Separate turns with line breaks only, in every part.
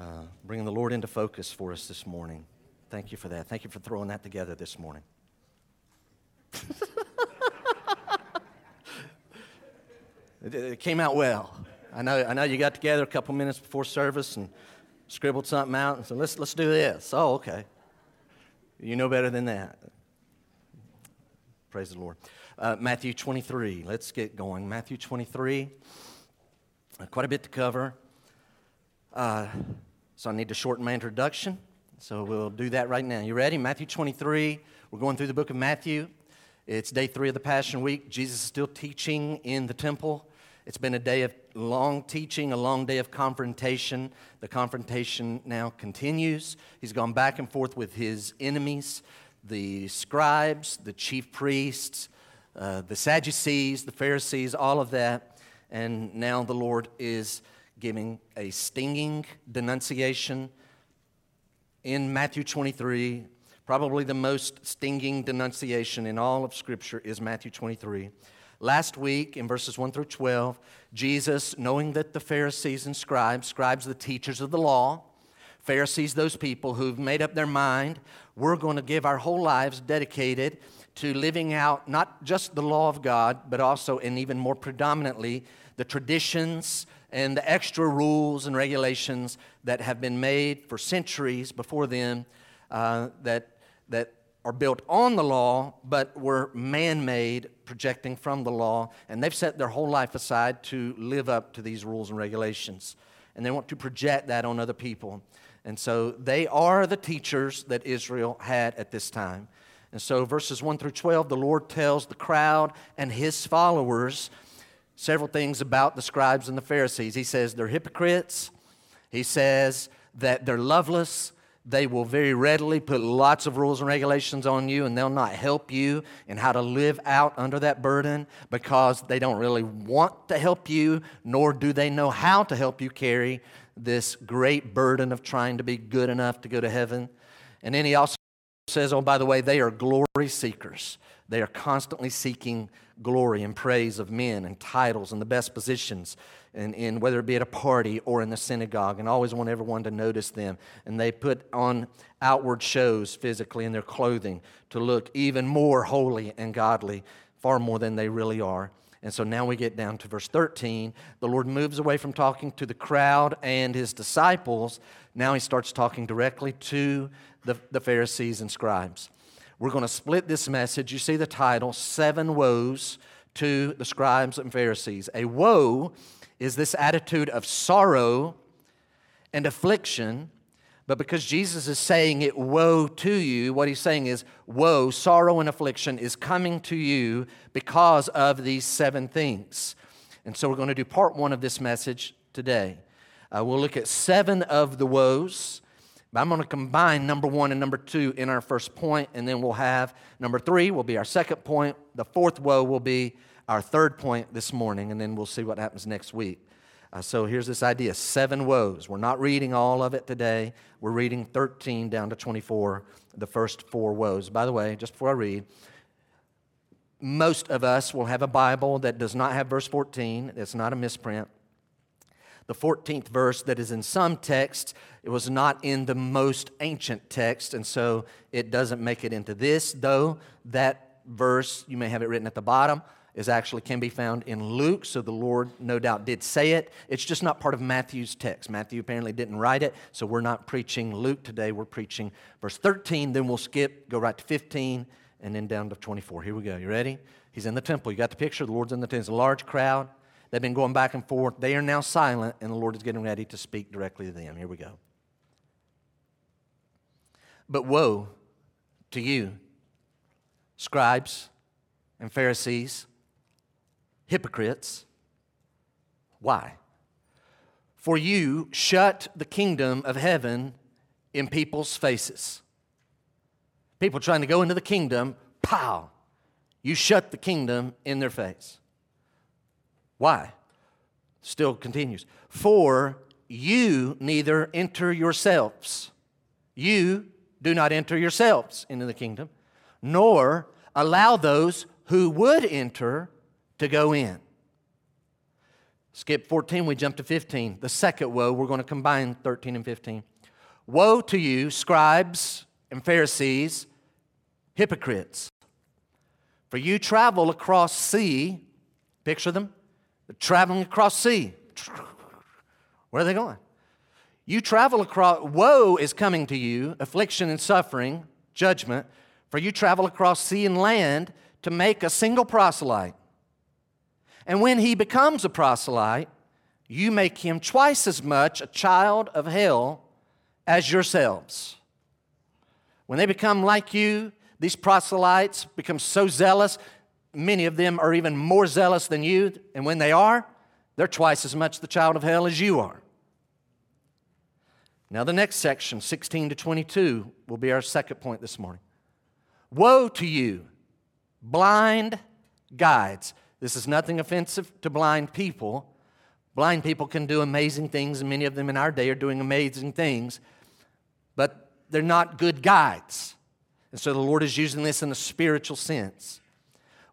uh, bringing the Lord into focus for us this morning. Thank you for that. Thank you for throwing that together this morning. it, it came out well. I know, I know you got together a couple minutes before service and scribbled something out and said, let's, let's do this. Oh, okay. You know better than that. Praise the Lord. Uh, Matthew 23. Let's get going. Matthew 23. Uh, quite a bit to cover. Uh, so I need to shorten my introduction. So we'll do that right now. You ready? Matthew 23. We're going through the book of Matthew. It's day three of the Passion Week. Jesus is still teaching in the temple. It's been a day of long teaching, a long day of confrontation. The confrontation now continues. He's gone back and forth with his enemies, the scribes, the chief priests, uh, the Sadducees, the Pharisees, all of that. And now the Lord is giving a stinging denunciation in Matthew 23. Probably the most stinging denunciation in all of Scripture is Matthew 23. Last week, in verses 1 through 12, Jesus, knowing that the Pharisees and scribes, scribes, the teachers of the law, Pharisees, those people who've made up their mind, we're going to give our whole lives dedicated to living out not just the law of God, but also, and even more predominantly, the traditions and the extra rules and regulations that have been made for centuries before then uh, that, that are built on the law, but were man made, projecting from the law. And they've set their whole life aside to live up to these rules and regulations. And they want to project that on other people. And so they are the teachers that Israel had at this time. And so, verses 1 through 12, the Lord tells the crowd and his followers several things about the scribes and the Pharisees. He says they're hypocrites, he says that they're loveless, they will very readily put lots of rules and regulations on you, and they'll not help you in how to live out under that burden because they don't really want to help you, nor do they know how to help you carry this great burden of trying to be good enough to go to heaven. And then he also says, oh, by the way, they are glory seekers. They are constantly seeking glory and praise of men and titles and the best positions and, in whether it be at a party or in the synagogue and always want everyone to notice them. And they put on outward shows physically in their clothing to look even more holy and godly far more than they really are. And so now we get down to verse 13 the lord moves away from talking to the crowd and his disciples now he starts talking directly to the, the pharisees and scribes we're going to split this message you see the title seven woes to the scribes and pharisees a woe is this attitude of sorrow and affliction. But because Jesus is saying it, woe to you, what he's saying is, woe, sorrow, and affliction is coming to you because of these seven things. And so we're going to do part one of this message today. Uh, we'll look at seven of the woes. But I'm going to combine number one and number two in our first point, and then we'll have number three will be our second point. The fourth woe will be our third point this morning, and then we'll see what happens next week. Uh, so here's this idea seven woes. We're not reading all of it today. We're reading 13 down to 24, the first four woes. By the way, just before I read, most of us will have a Bible that does not have verse 14, it's not a misprint. The 14th verse that is in some texts, it was not in the most ancient text, and so it doesn't make it into this, though that verse, you may have it written at the bottom, is actually can be found in Luke, so the Lord no doubt did say it. It's just not part of Matthew's text. Matthew apparently didn't write it, so we're not preaching Luke today. We're preaching verse 13, then we'll skip, go right to 15, and then down to 24. Here we go. You ready? He's in the temple. You got the picture? The Lord's in the temple. It's a large crowd. They've been going back and forth. They are now silent, and the Lord is getting ready to speak directly to them. Here we go. But woe to you, scribes and Pharisees hypocrites. Why? For you shut the kingdom of heaven in people's faces. People trying to go into the kingdom, pow, you shut the kingdom in their face. Why? Still continues. For you neither enter yourselves, you do not enter yourselves into the kingdom, nor allow those who would enter to go in. Skip 14, we jump to 15. The second woe, we're going to combine 13 and 15. Woe to you, scribes and Pharisees, hypocrites! For you travel across sea, picture them, Traveling across sea. Where are they going? You travel across, woe is coming to you, affliction and suffering, judgment, for you travel across sea and land to make a single proselyte. And when he becomes a proselyte, you make him twice as much a child of hell as yourselves. When they become like you, these proselytes become so zealous, many of them are even more zealous than you, and when they are, they're twice as much the child of hell as you are. Now, the next section, 16 to 22, will be our second point this morning. Woe to you, blind guides. This is nothing offensive to blind people. Blind people can do amazing things, and many of them in our day are doing amazing things, but they're not good guides. And so the Lord is using this in a spiritual sense.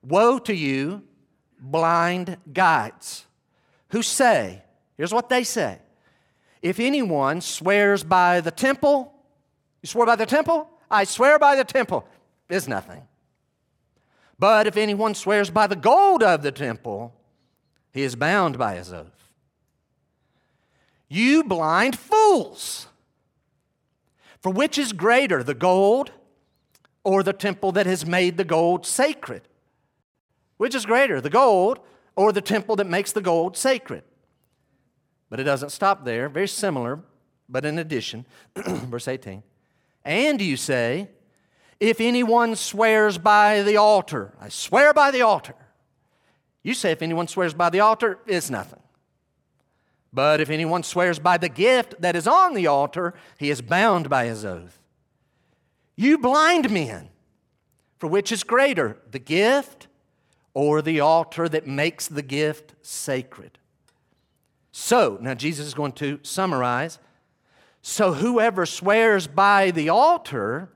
Woe to you, blind guides, who say, here's what they say if anyone swears by the temple, you swear by the temple? I swear by the temple, is nothing. But if anyone swears by the gold of the temple, he is bound by his oath. You blind fools! For which is greater, the gold or the temple that has made the gold sacred? Which is greater, the gold or the temple that makes the gold sacred? But it doesn't stop there. Very similar, but in addition, verse 18. And you say, if anyone swears by the altar, I swear by the altar. You say, if anyone swears by the altar, it's nothing. But if anyone swears by the gift that is on the altar, he is bound by his oath. You blind men, for which is greater, the gift or the altar that makes the gift sacred? So, now Jesus is going to summarize. So, whoever swears by the altar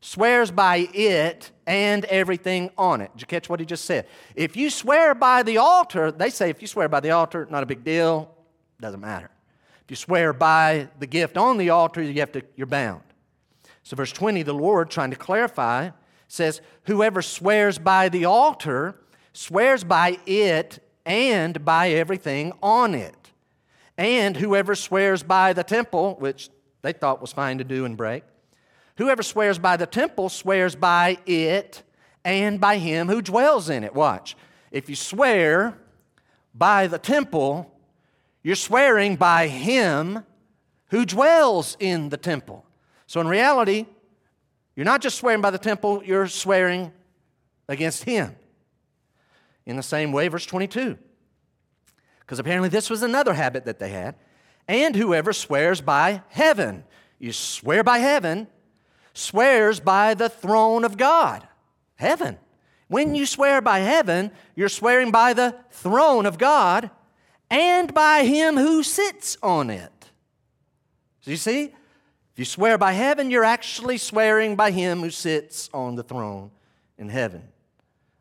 swears by it and everything on it. Did you catch what he just said? If you swear by the altar, they say if you swear by the altar, not a big deal, doesn't matter. If you swear by the gift on the altar, you have to, you're bound. So, verse 20, the Lord, trying to clarify, says, Whoever swears by the altar swears by it and by everything on it. And whoever swears by the temple, which they thought was fine to do and break, whoever swears by the temple swears by it and by him who dwells in it. Watch. If you swear by the temple, you're swearing by him who dwells in the temple. So in reality, you're not just swearing by the temple, you're swearing against him. In the same way, verse 22. Because apparently this was another habit that they had. And whoever swears by heaven, you swear by heaven, swears by the throne of God. Heaven. When you swear by heaven, you're swearing by the throne of God and by him who sits on it. So you see, if you swear by heaven, you're actually swearing by him who sits on the throne in heaven.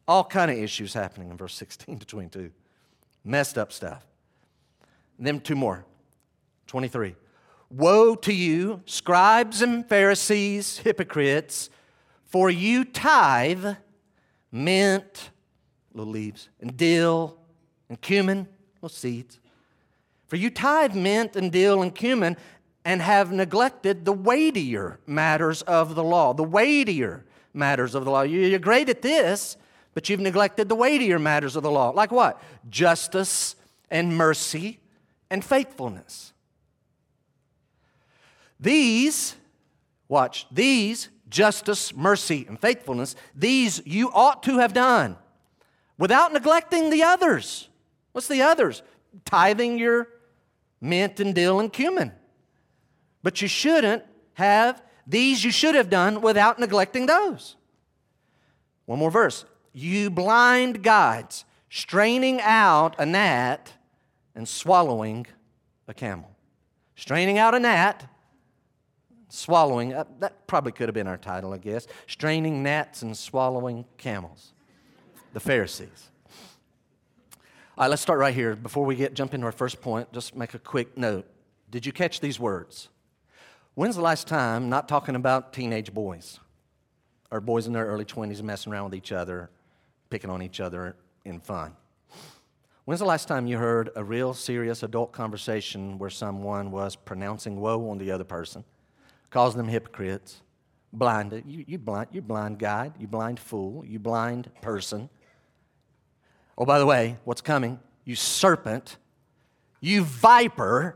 All kind of issues happening in verse 16 to 22. Messed up stuff. And then two more. 23. Woe to you, scribes and Pharisees, hypocrites, for you tithe mint, little leaves, and dill, and cumin, little seeds. For you tithe mint and dill and cumin, and have neglected the weightier matters of the law. The weightier matters of the law. You're great at this, but you've neglected the weightier matters of the law. Like what? Justice and mercy and faithfulness. These, watch, these, justice, mercy, and faithfulness, these you ought to have done without neglecting the others. What's the others? Tithing your mint and dill and cumin. But you shouldn't have, these you should have done without neglecting those. One more verse. You blind guides, straining out a gnat and swallowing a camel. Straining out a gnat, swallowing, uh, that probably could have been our title, I guess. Straining gnats and swallowing camels. The Pharisees. All right, let's start right here. Before we get jump into our first point, just make a quick note. Did you catch these words? When's the last time, not talking about teenage boys or boys in their early 20s messing around with each other, picking on each other in fun? When's the last time you heard a real serious adult conversation where someone was pronouncing woe on the other person, calling them hypocrites, blinded? You, you blind, you blind guide, you blind fool, you blind person. Oh, by the way, what's coming? You serpent, you viper.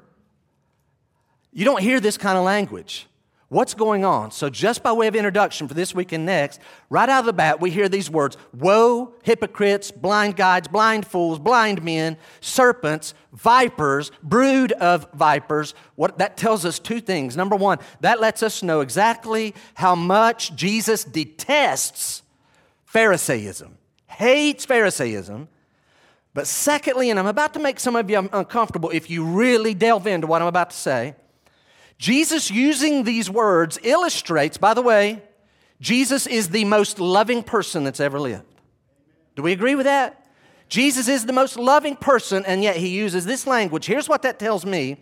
You don't hear this kind of language. What's going on? So, just by way of introduction for this week and next, right out of the bat, we hear these words Woe, hypocrites, blind guides, blind fools, blind men, serpents, vipers, brood of vipers. What, that tells us two things. Number one, that lets us know exactly how much Jesus detests Pharisaism, hates Pharisaism. But secondly, and I'm about to make some of you uncomfortable if you really delve into what I'm about to say Jesus using these words illustrates, by the way, Jesus is the most loving person that's ever lived. Do we agree with that? Jesus is the most loving person, and yet he uses this language. Here's what that tells me.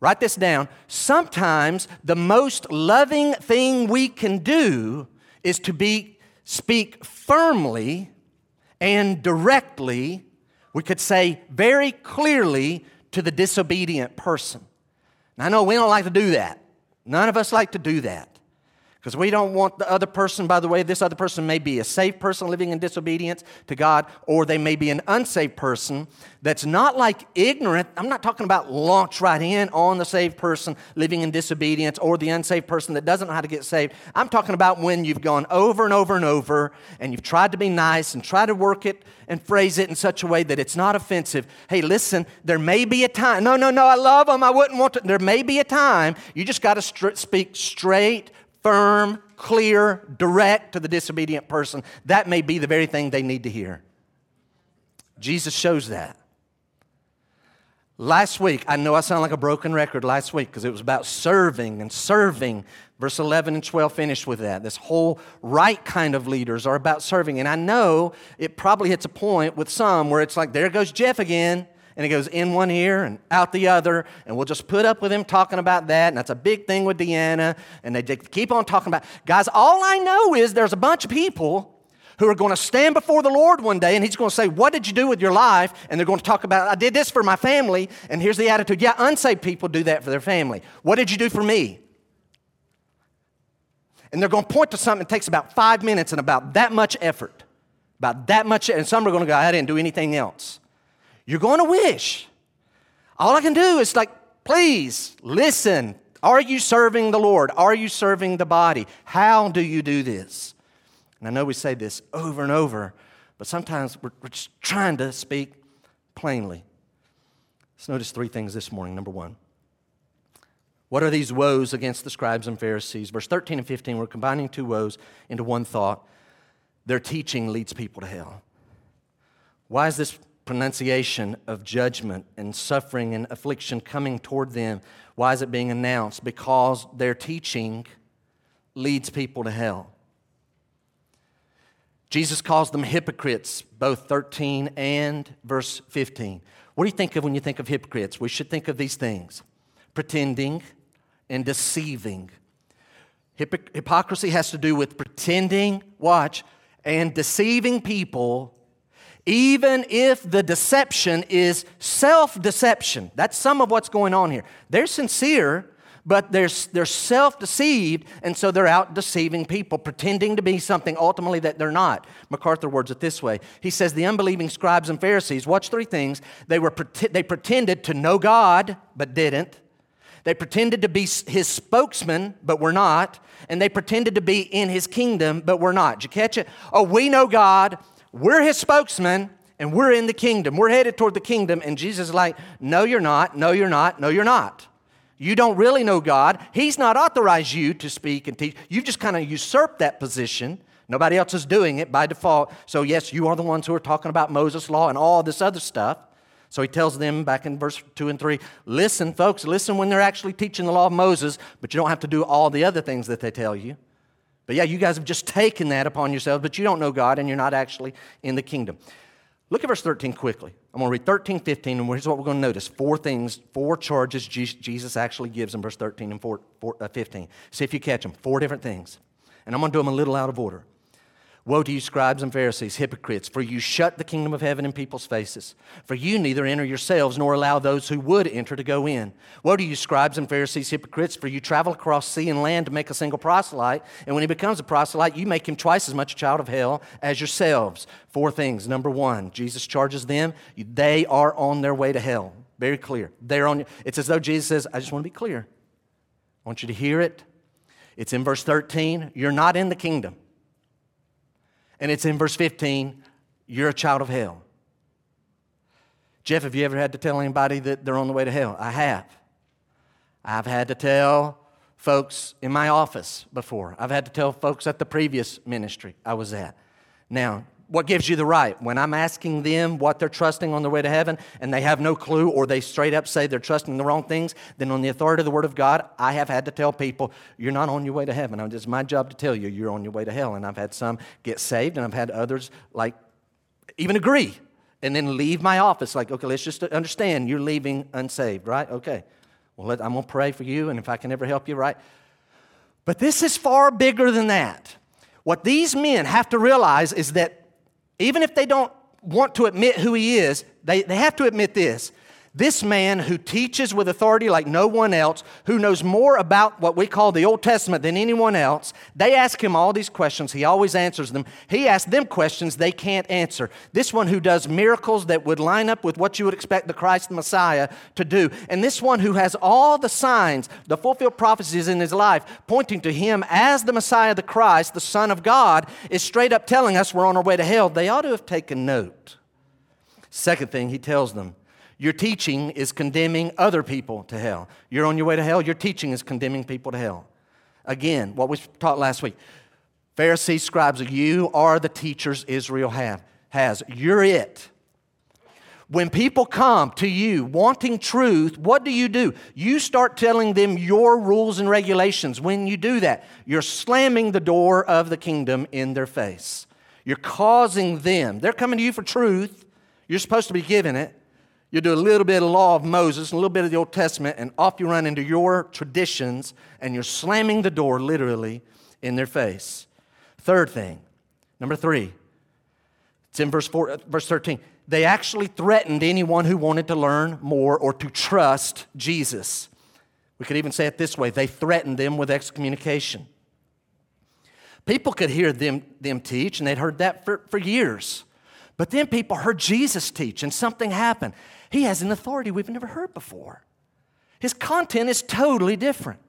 Write this down. Sometimes the most loving thing we can do is to be speak firmly and directly, we could say very clearly to the disobedient person. I know we don't like to do that. None of us like to do that. Because we don't want the other person, by the way, this other person may be a saved person living in disobedience to God, or they may be an unsaved person that's not like ignorant. I'm not talking about launch right in on the saved person living in disobedience or the unsaved person that doesn't know how to get saved. I'm talking about when you've gone over and over and over and you've tried to be nice and try to work it and phrase it in such a way that it's not offensive. Hey, listen, there may be a time. No, no, no, I love them. I wouldn't want to. There may be a time. You just got to st- speak straight firm, clear, direct to the disobedient person, that may be the very thing they need to hear. Jesus shows that. Last week, I know I sound like a broken record last week because it was about serving and serving. Verse 11 and 12 finished with that. This whole right kind of leaders are about serving. And I know it probably hits a point with some where it's like, there goes Jeff again and it goes in one ear and out the other, and we'll just put up with him talking about that, and that's a big thing with Deanna, and they keep on talking about. Guys, all I know is there's a bunch of people who are going to stand before the Lord one day, and He's going to say, What did you do with your life? And they're going to talk about, I did this for my family, and here's the attitude. Yeah, unsaved people do that for their family. What did you do for me? And they're going to point to something that takes about five minutes and about that much effort. About that much, and some are going to go, I didn't do anything else. You're going to wish. All I can do is like, please listen. Are you serving the Lord? Are you serving the body? How do you do this? And I know we say this over and over, but sometimes we're, we're just trying to speak plainly. Let's notice three things this morning. Number one, what are these woes against the scribes and Pharisees? Verse 13 and 15, we're combining two woes into one thought. Their teaching leads people to hell. Why is this pronunciation of judgment and suffering and affliction coming toward them. Why is it being announced? Because their teaching leads people to hell. Jesus calls them hypocrites, both 13 and verse 15. What do you think of when you think of hypocrites? We should think of these things pretending and deceiving. hypocrisy has to do with pretending, watch, and deceiving people even if the deception is self deception. That's some of what's going on here. They're sincere, but they're, they're self deceived, and so they're out deceiving people, pretending to be something ultimately that they're not. MacArthur words it this way He says, The unbelieving scribes and Pharisees, watch three things. They, were, they pretended to know God, but didn't. They pretended to be his spokesman, but were not. And they pretended to be in his kingdom, but were not. Did you catch it? Oh, we know God. We're his spokesman and we're in the kingdom. We're headed toward the kingdom. And Jesus is like, No, you're not. No, you're not. No, you're not. You don't really know God. He's not authorized you to speak and teach. You've just kind of usurped that position. Nobody else is doing it by default. So, yes, you are the ones who are talking about Moses' law and all this other stuff. So he tells them back in verse 2 and 3 listen, folks, listen when they're actually teaching the law of Moses, but you don't have to do all the other things that they tell you. But yeah, you guys have just taken that upon yourselves, but you don't know God and you're not actually in the kingdom. Look at verse 13 quickly. I'm going to read 13, 15, and here's what we're going to notice. Four things, four charges Jesus actually gives in verse 13 and four, four, uh, 15. See if you catch them. Four different things. And I'm going to do them a little out of order. Woe to you, scribes and Pharisees, hypocrites, for you shut the kingdom of heaven in people's faces. For you neither enter yourselves nor allow those who would enter to go in. Woe to you, scribes and Pharisees, hypocrites, for you travel across sea and land to make a single proselyte, and when he becomes a proselyte, you make him twice as much a child of hell as yourselves. Four things. Number one, Jesus charges them, they are on their way to hell. Very clear. They're on. It's as though Jesus says, I just want to be clear. I want you to hear it. It's in verse 13. You're not in the kingdom. And it's in verse 15 you're a child of hell. Jeff, have you ever had to tell anybody that they're on the way to hell? I have. I've had to tell folks in my office before. I've had to tell folks at the previous ministry I was at. Now, what gives you the right? When I'm asking them what they're trusting on their way to heaven and they have no clue or they straight up say they're trusting the wrong things, then on the authority of the Word of God, I have had to tell people, you're not on your way to heaven. It's my job to tell you you're on your way to hell. And I've had some get saved and I've had others like even agree and then leave my office like, okay, let's just understand you're leaving unsaved, right? Okay. Well, I'm going to pray for you and if I can ever help you, right? But this is far bigger than that. What these men have to realize is that even if they don't want to admit who he is, they, they have to admit this. This man who teaches with authority like no one else, who knows more about what we call the Old Testament than anyone else, they ask him all these questions. He always answers them. He asks them questions they can't answer. This one who does miracles that would line up with what you would expect the Christ the Messiah to do. And this one who has all the signs, the fulfilled prophecies in his life, pointing to him as the Messiah, the Christ, the Son of God, is straight up telling us we're on our way to hell. They ought to have taken note. Second thing, he tells them, your teaching is condemning other people to hell. You're on your way to hell, your teaching is condemning people to hell. Again, what we taught last week Pharisees, scribes, you are the teachers Israel have, has. You're it. When people come to you wanting truth, what do you do? You start telling them your rules and regulations. When you do that, you're slamming the door of the kingdom in their face. You're causing them, they're coming to you for truth. You're supposed to be giving it. You do a little bit of law of Moses, a little bit of the Old Testament, and off you run into your traditions, and you're slamming the door literally in their face. Third thing, number three, it's in verse, four, uh, verse 13. They actually threatened anyone who wanted to learn more or to trust Jesus. We could even say it this way they threatened them with excommunication. People could hear them, them teach, and they'd heard that for, for years. But then people heard Jesus teach, and something happened. He has an authority we've never heard before. His content is totally different.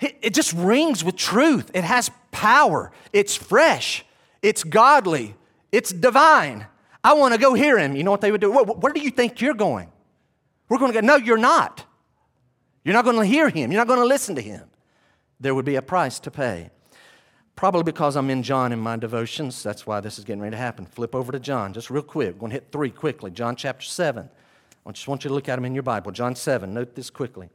It just rings with truth. It has power. It's fresh. It's godly. It's divine. I want to go hear him. You know what they would do? Where do you think you're going? We're going to go, no, you're not. You're not going to hear him. You're not going to listen to him. There would be a price to pay. Probably because I'm in John in my devotions. That's why this is getting ready to happen. Flip over to John, just real quick. We're going to hit three quickly. John chapter 7. I just want you to look at them in your Bible. John 7. Note this quickly.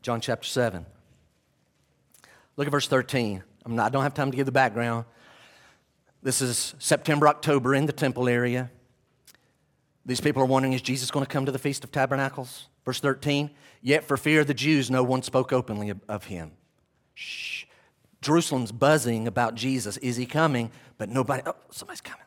John chapter 7. Look at verse 13. Not, i don't have time to give the background. This is September, October in the temple area. These people are wondering is Jesus going to come to the Feast of Tabernacles? Verse 13, yet for fear of the Jews, no one spoke openly of him. Shh. Jerusalem's buzzing about Jesus. Is he coming? But nobody, oh, somebody's coming.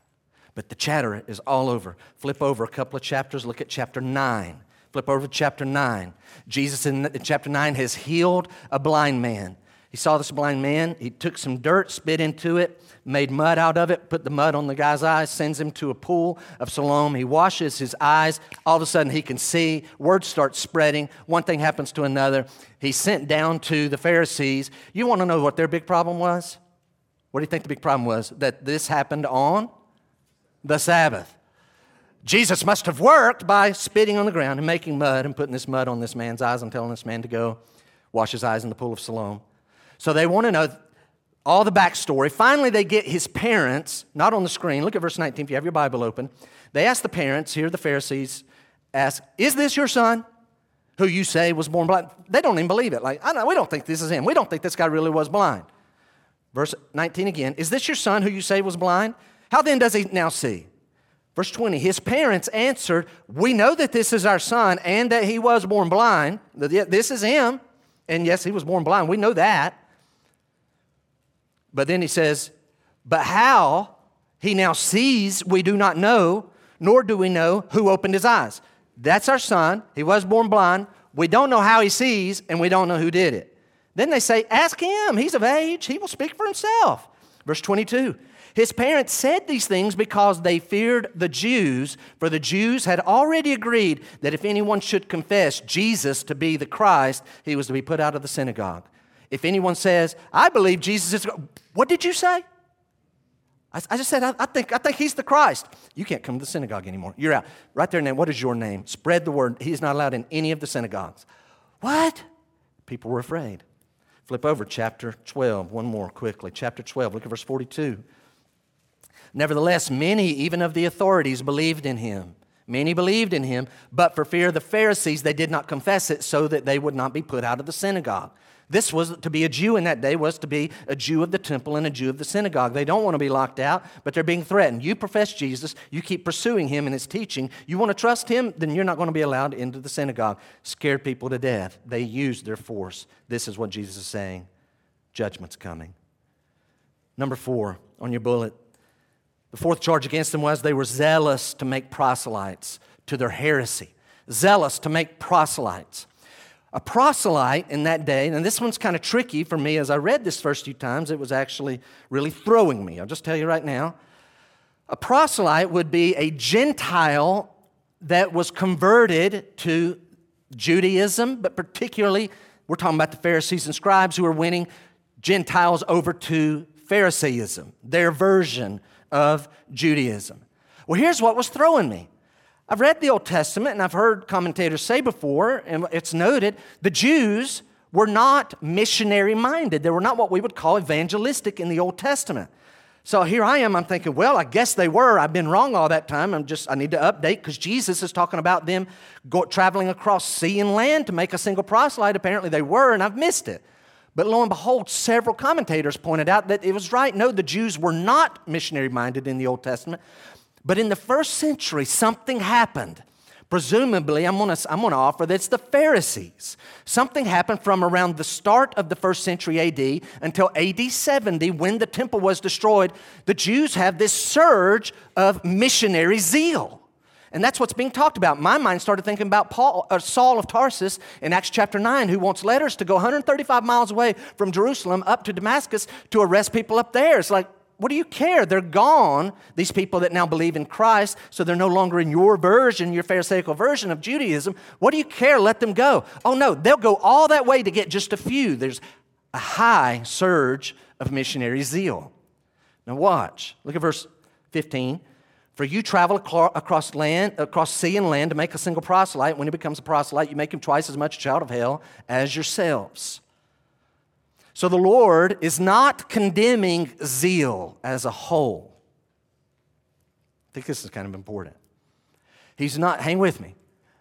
But the chatter is all over. Flip over a couple of chapters, look at chapter 9. Flip over to chapter 9. Jesus in, in chapter 9 has healed a blind man. He saw this blind man. He took some dirt, spit into it, made mud out of it, put the mud on the guy's eyes, sends him to a pool of Siloam. He washes his eyes. All of a sudden, he can see. Word starts spreading. One thing happens to another. He's sent down to the Pharisees. You want to know what their big problem was? What do you think the big problem was? That this happened on the Sabbath. Jesus must have worked by spitting on the ground and making mud and putting this mud on this man's eyes and telling this man to go wash his eyes in the pool of Siloam. So they want to know all the backstory. Finally, they get his parents, not on the screen. Look at verse 19 if you have your Bible open. They ask the parents, here the Pharisees ask, Is this your son who you say was born blind? They don't even believe it. Like, I know, we don't think this is him. We don't think this guy really was blind. Verse 19 again Is this your son who you say was blind? How then does he now see? Verse 20 His parents answered, We know that this is our son and that he was born blind. This is him. And yes, he was born blind. We know that. But then he says, But how he now sees, we do not know, nor do we know who opened his eyes. That's our son. He was born blind. We don't know how he sees, and we don't know who did it. Then they say, Ask him. He's of age. He will speak for himself. Verse 22 His parents said these things because they feared the Jews, for the Jews had already agreed that if anyone should confess Jesus to be the Christ, he was to be put out of the synagogue. If anyone says, I believe Jesus is, what did you say? I, just said, I, I, think, I think he's the Christ. You can't come to the synagogue anymore. You're out. Right there, name. What is your name? Spread the word. He's not allowed in any of the synagogues. What? People were afraid. Flip over chapter 12, one more quickly. Chapter 12, look at verse 42. Nevertheless, many, even of the authorities, believed in him. Many believed in him, but for fear of the Pharisees, they did not confess it so that they would not be put out of the synagogue. This was to be a Jew in that day was to be a Jew of the temple and a Jew of the synagogue. They don't want to be locked out, but they're being threatened. You profess Jesus, you keep pursuing him and his teaching. You want to trust him, then you're not going to be allowed into the synagogue. Scared people to death. They used their force. This is what Jesus is saying. Judgment's coming. Number four on your bullet. The fourth charge against them was they were zealous to make proselytes to their heresy. Zealous to make proselytes. A proselyte in that day, and this one's kind of tricky for me as I read this first few times, it was actually really throwing me. I'll just tell you right now. A proselyte would be a Gentile that was converted to Judaism, but particularly, we're talking about the Pharisees and scribes who are winning Gentiles over to Pharisaism, their version of Judaism. Well, here's what was throwing me I've read the Old Testament and I've heard commentators say before, and it's noted, the Jews were not missionary minded. They were not what we would call evangelistic in the Old Testament. So here I am, I'm thinking, well, I guess they were. I've been wrong all that time. I'm just, I need to update because Jesus is talking about them go, traveling across sea and land to make a single proselyte. Apparently they were, and I've missed it. But lo and behold, several commentators pointed out that it was right. No, the Jews were not missionary minded in the Old Testament, but in the first century, something happened. Presumably, I'm gonna, I'm gonna offer that's the Pharisees. Something happened from around the start of the first century AD until AD 70 when the temple was destroyed. The Jews have this surge of missionary zeal. And that's what's being talked about. My mind started thinking about Paul, uh, Saul of Tarsus in Acts chapter 9, who wants letters to go 135 miles away from Jerusalem up to Damascus to arrest people up there. It's like, what do you care? They're gone, these people that now believe in Christ, so they're no longer in your version, your Pharisaical version of Judaism. What do you care? Let them go. Oh no, they'll go all that way to get just a few. There's a high surge of missionary zeal. Now watch. Look at verse 15. For you travel across land, across sea and land to make a single proselyte. When he becomes a proselyte, you make him twice as much a child of hell as yourselves. So the Lord is not condemning zeal as a whole. I think this is kind of important. He's not, hang with me.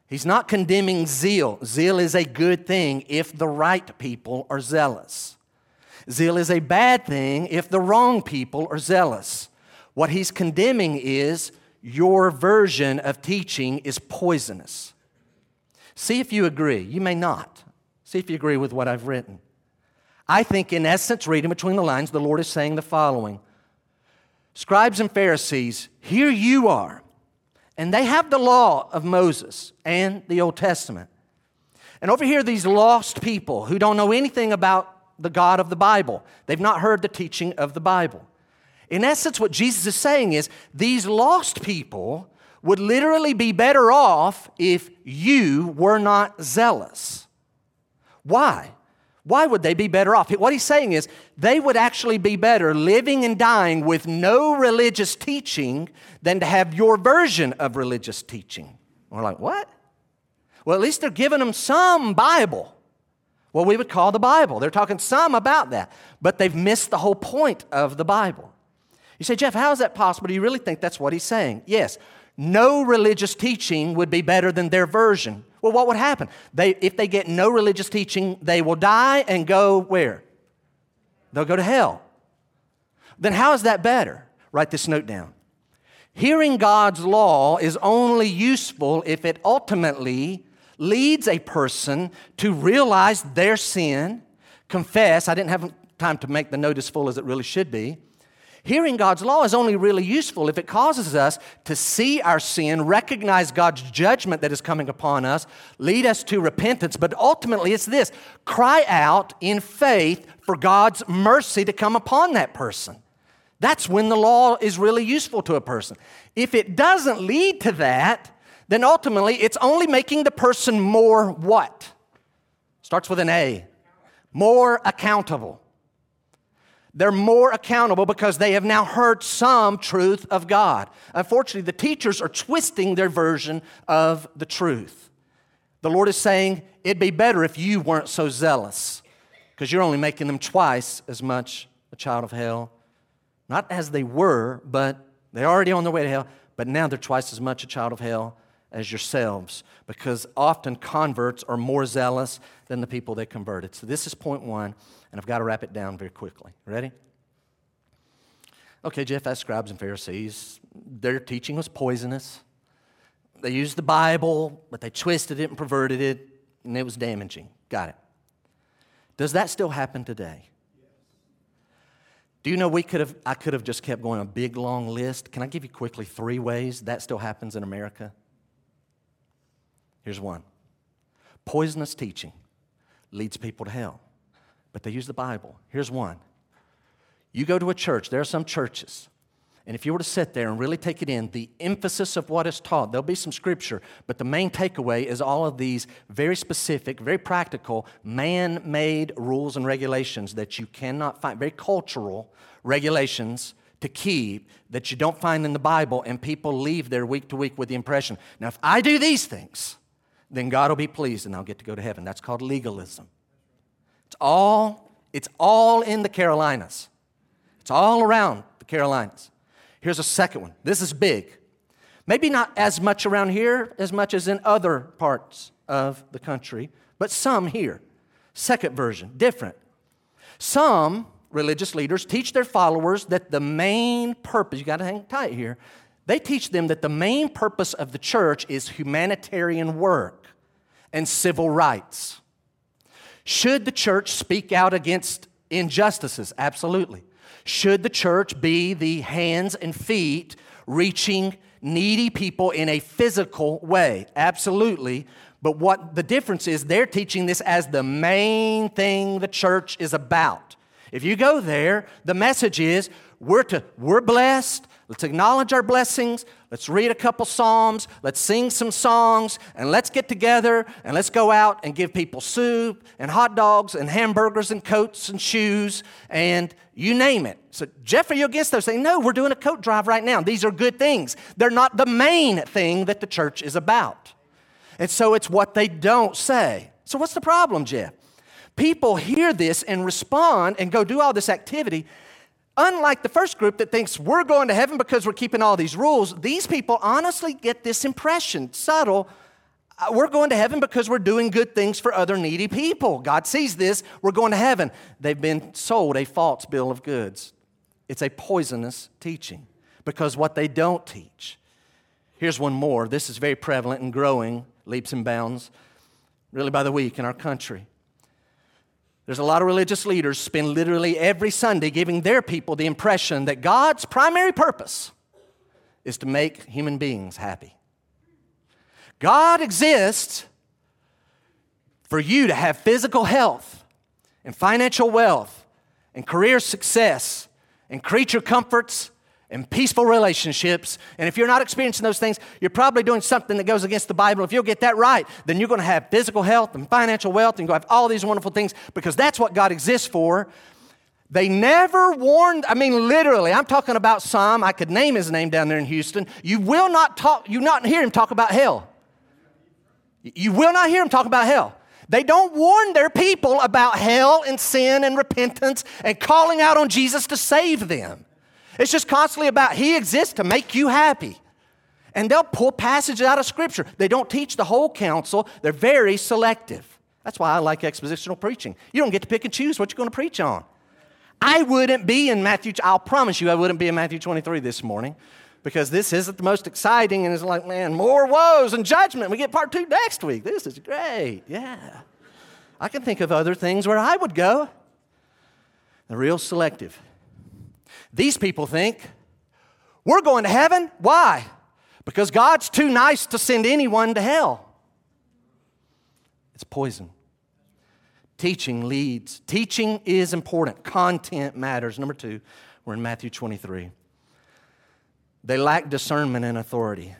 He's not condemning zeal. Zeal is a good thing if the right people are zealous. Zeal is a bad thing if the wrong people are zealous. What he's condemning is your version of teaching is poisonous. See if you agree. You may not. See if you agree with what I've written. I think, in essence, reading between the lines, the Lord is saying the following Scribes and Pharisees, here you are, and they have the law of Moses and the Old Testament. And over here, these lost people who don't know anything about the God of the Bible, they've not heard the teaching of the Bible. In essence, what Jesus is saying is these lost people would literally be better off if you were not zealous. Why? Why would they be better off? What he's saying is they would actually be better living and dying with no religious teaching than to have your version of religious teaching. We're like, what? Well, at least they're giving them some Bible. What we would call the Bible. They're talking some about that, but they've missed the whole point of the Bible. You say, Jeff, how is that possible? Do you really think that's what he's saying? Yes. No religious teaching would be better than their version. Well, what would happen? They, if they get no religious teaching, they will die and go where? They'll go to hell. then how is that better? Write this note down. Hearing God's law is only useful if it ultimately leads a person to realize their sin, confess. I didn't have time to make the note as full as it really should be. Hearing God's law is only really useful if it causes us to see our sin, recognize God's judgment that is coming upon us, lead us to repentance. But ultimately, it's this cry out in faith for God's mercy to come upon that person. That's when the law is really useful to a person. If it doesn't lead to that, then ultimately it's only making the person more what? Starts with an A. More accountable. They're more accountable because they have now heard some truth of God. Unfortunately, the teachers are twisting their version of the truth. The Lord is saying, it'd be better if you weren't so zealous because you're only making them twice as much a child of hell. Not as they were, but they're already on their way to hell, but now they're twice as much a child of hell as yourselves because often converts are more zealous than the people they converted. So, this is point one, and I've got to wrap it down very quickly. Ready? Okay, Jeff, as scribes and Pharisees, their teaching was poisonous. They used the Bible, but they twisted it and perverted it, and it was damaging. Got it. Does that still happen today? Do you know we could have I could have just kept going a big long list. Can I give you quickly three ways that still happens in America? Here's one poisonous teaching leads people to hell, but they use the Bible. Here's one you go to a church, there are some churches, and if you were to sit there and really take it in, the emphasis of what is taught, there'll be some scripture, but the main takeaway is all of these very specific, very practical, man made rules and regulations that you cannot find, very cultural regulations to keep that you don't find in the Bible, and people leave there week to week with the impression now, if I do these things, then God will be pleased and I'll get to go to heaven. That's called legalism. It's all, it's all in the Carolinas. It's all around the Carolinas. Here's a second one. This is big. Maybe not as much around here as much as in other parts of the country, but some here. Second version, different. Some religious leaders teach their followers that the main purpose, you got to hang tight here, they teach them that the main purpose of the church is humanitarian work and civil rights. Should the church speak out against injustices? Absolutely. Should the church be the hands and feet reaching needy people in a physical way? Absolutely. But what the difference is, they're teaching this as the main thing the church is about. If you go there, the message is we're to we're blessed, Let's acknowledge our blessings. Let's read a couple Psalms. Let's sing some songs. And let's get together and let's go out and give people soup and hot dogs and hamburgers and coats and shoes and you name it. So, Jeff, are you against those things? No, we're doing a coat drive right now. These are good things. They're not the main thing that the church is about. And so it's what they don't say. So, what's the problem, Jeff? People hear this and respond and go do all this activity Unlike the first group that thinks we're going to heaven because we're keeping all these rules, these people honestly get this impression, subtle. Uh, we're going to heaven because we're doing good things for other needy people. God sees this, we're going to heaven. They've been sold a false bill of goods. It's a poisonous teaching because what they don't teach. Here's one more. This is very prevalent and growing leaps and bounds, really by the week in our country. There's a lot of religious leaders spend literally every Sunday giving their people the impression that God's primary purpose is to make human beings happy. God exists for you to have physical health and financial wealth and career success and creature comforts and peaceful relationships. And if you're not experiencing those things, you're probably doing something that goes against the Bible. If you'll get that right, then you're going to have physical health and financial wealth and to have all these wonderful things because that's what God exists for. They never warned, I mean, literally, I'm talking about some, I could name his name down there in Houston. You will not talk, you not hear him talk about hell. You will not hear him talk about hell. They don't warn their people about hell and sin and repentance and calling out on Jesus to save them. It's just constantly about He exists to make you happy. And they'll pull passages out of Scripture. They don't teach the whole counsel, they're very selective. That's why I like expositional preaching. You don't get to pick and choose what you're going to preach on. I wouldn't be in Matthew, I'll promise you, I wouldn't be in Matthew 23 this morning because this isn't the most exciting and it's like, man, more woes and judgment. We get part two next week. This is great. Yeah. I can think of other things where I would go. They're real selective. These people think we're going to heaven. Why? Because God's too nice to send anyone to hell. It's poison. Teaching leads. Teaching is important. Content matters. Number two, we're in Matthew 23. They lack discernment and authority.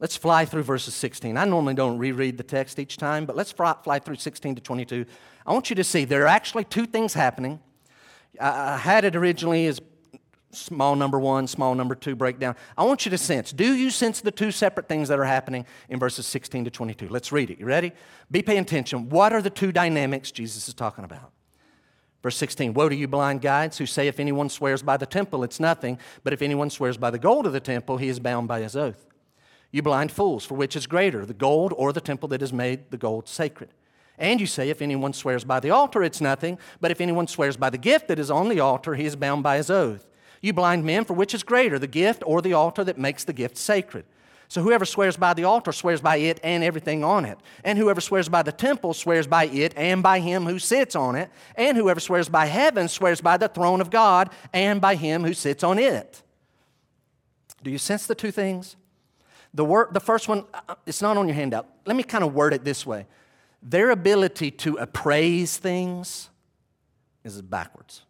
Let's fly through verses 16. I normally don't reread the text each time, but let's fly, through 16 to 22. I want you to see there are actually two things happening. I had it originally as small number one, small number two breakdown. I want you to sense. Do you sense the two separate things that are happening in verses 16 to 22? Let's read it. You ready? Be paying attention. What are the two dynamics Jesus is talking about? Verse 16 Woe to you, blind guides, who say, If anyone swears by the temple, it's nothing, but if anyone swears by the gold of the temple, he is bound by his oath. You blind fools, for which is greater, the gold or the temple that has made the gold sacred? And you say, If anyone swears by the altar, it's nothing, but if anyone swears by the gift that is on the altar, he is bound by his oath. You blind men, for which is greater, the gift or the altar that makes the gift sacred? So whoever swears by the altar swears by it and everything on it. And whoever swears by the temple swears by it and by him who sits on it. And whoever swears by heaven swears by the throne of God and by him who sits on it. Do you sense the two things? The, word, the first one, uh, it's not on your handout. Let me kind of word it this way their ability to appraise things is backwards.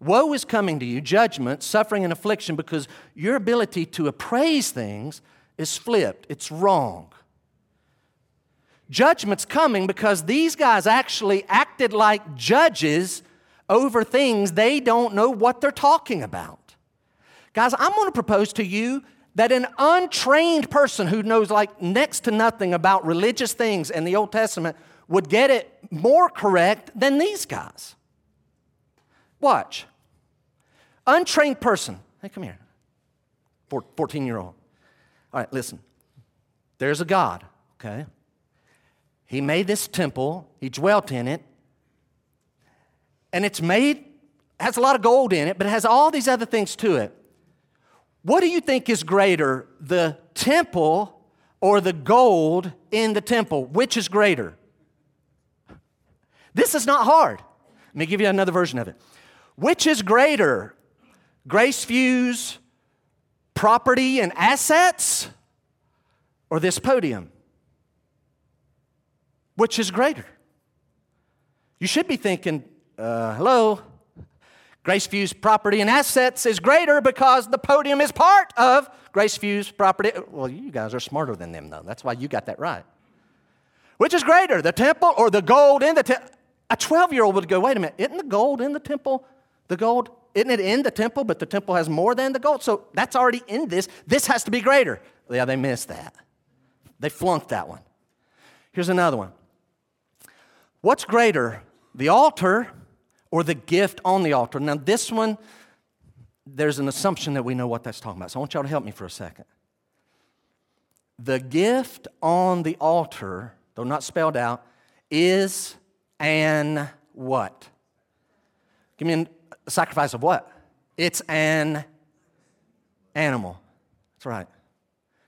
Woe is coming to you, judgment, suffering, and affliction, because your ability to appraise things is flipped. It's wrong. Judgment's coming because these guys actually acted like judges over things they don't know what they're talking about. Guys, I'm going to propose to you that an untrained person who knows like next to nothing about religious things and the Old Testament would get it more correct than these guys. Watch. Untrained person. Hey, come here. 14 year old. All right, listen. There's a God, okay? He made this temple, He dwelt in it, and it's made, has a lot of gold in it, but it has all these other things to it. What do you think is greater, the temple or the gold in the temple? Which is greater? This is not hard. Let me give you another version of it. Which is greater, Graceview's property and assets or this podium? Which is greater? You should be thinking, uh, hello, Graceview's property and assets is greater because the podium is part of Graceview's property. Well, you guys are smarter than them, though. That's why you got that right. Which is greater, the temple or the gold in the temple? A 12 year old would go, wait a minute, isn't the gold in the temple the gold? Isn't it in the temple, but the temple has more than the gold? So that's already in this. This has to be greater. Yeah, they missed that. They flunked that one. Here's another one. What's greater, the altar or the gift on the altar? Now, this one, there's an assumption that we know what that's talking about. So I want y'all to help me for a second. The gift on the altar, though not spelled out, is an what? Give me sacrifice of what? It's an animal. That's right.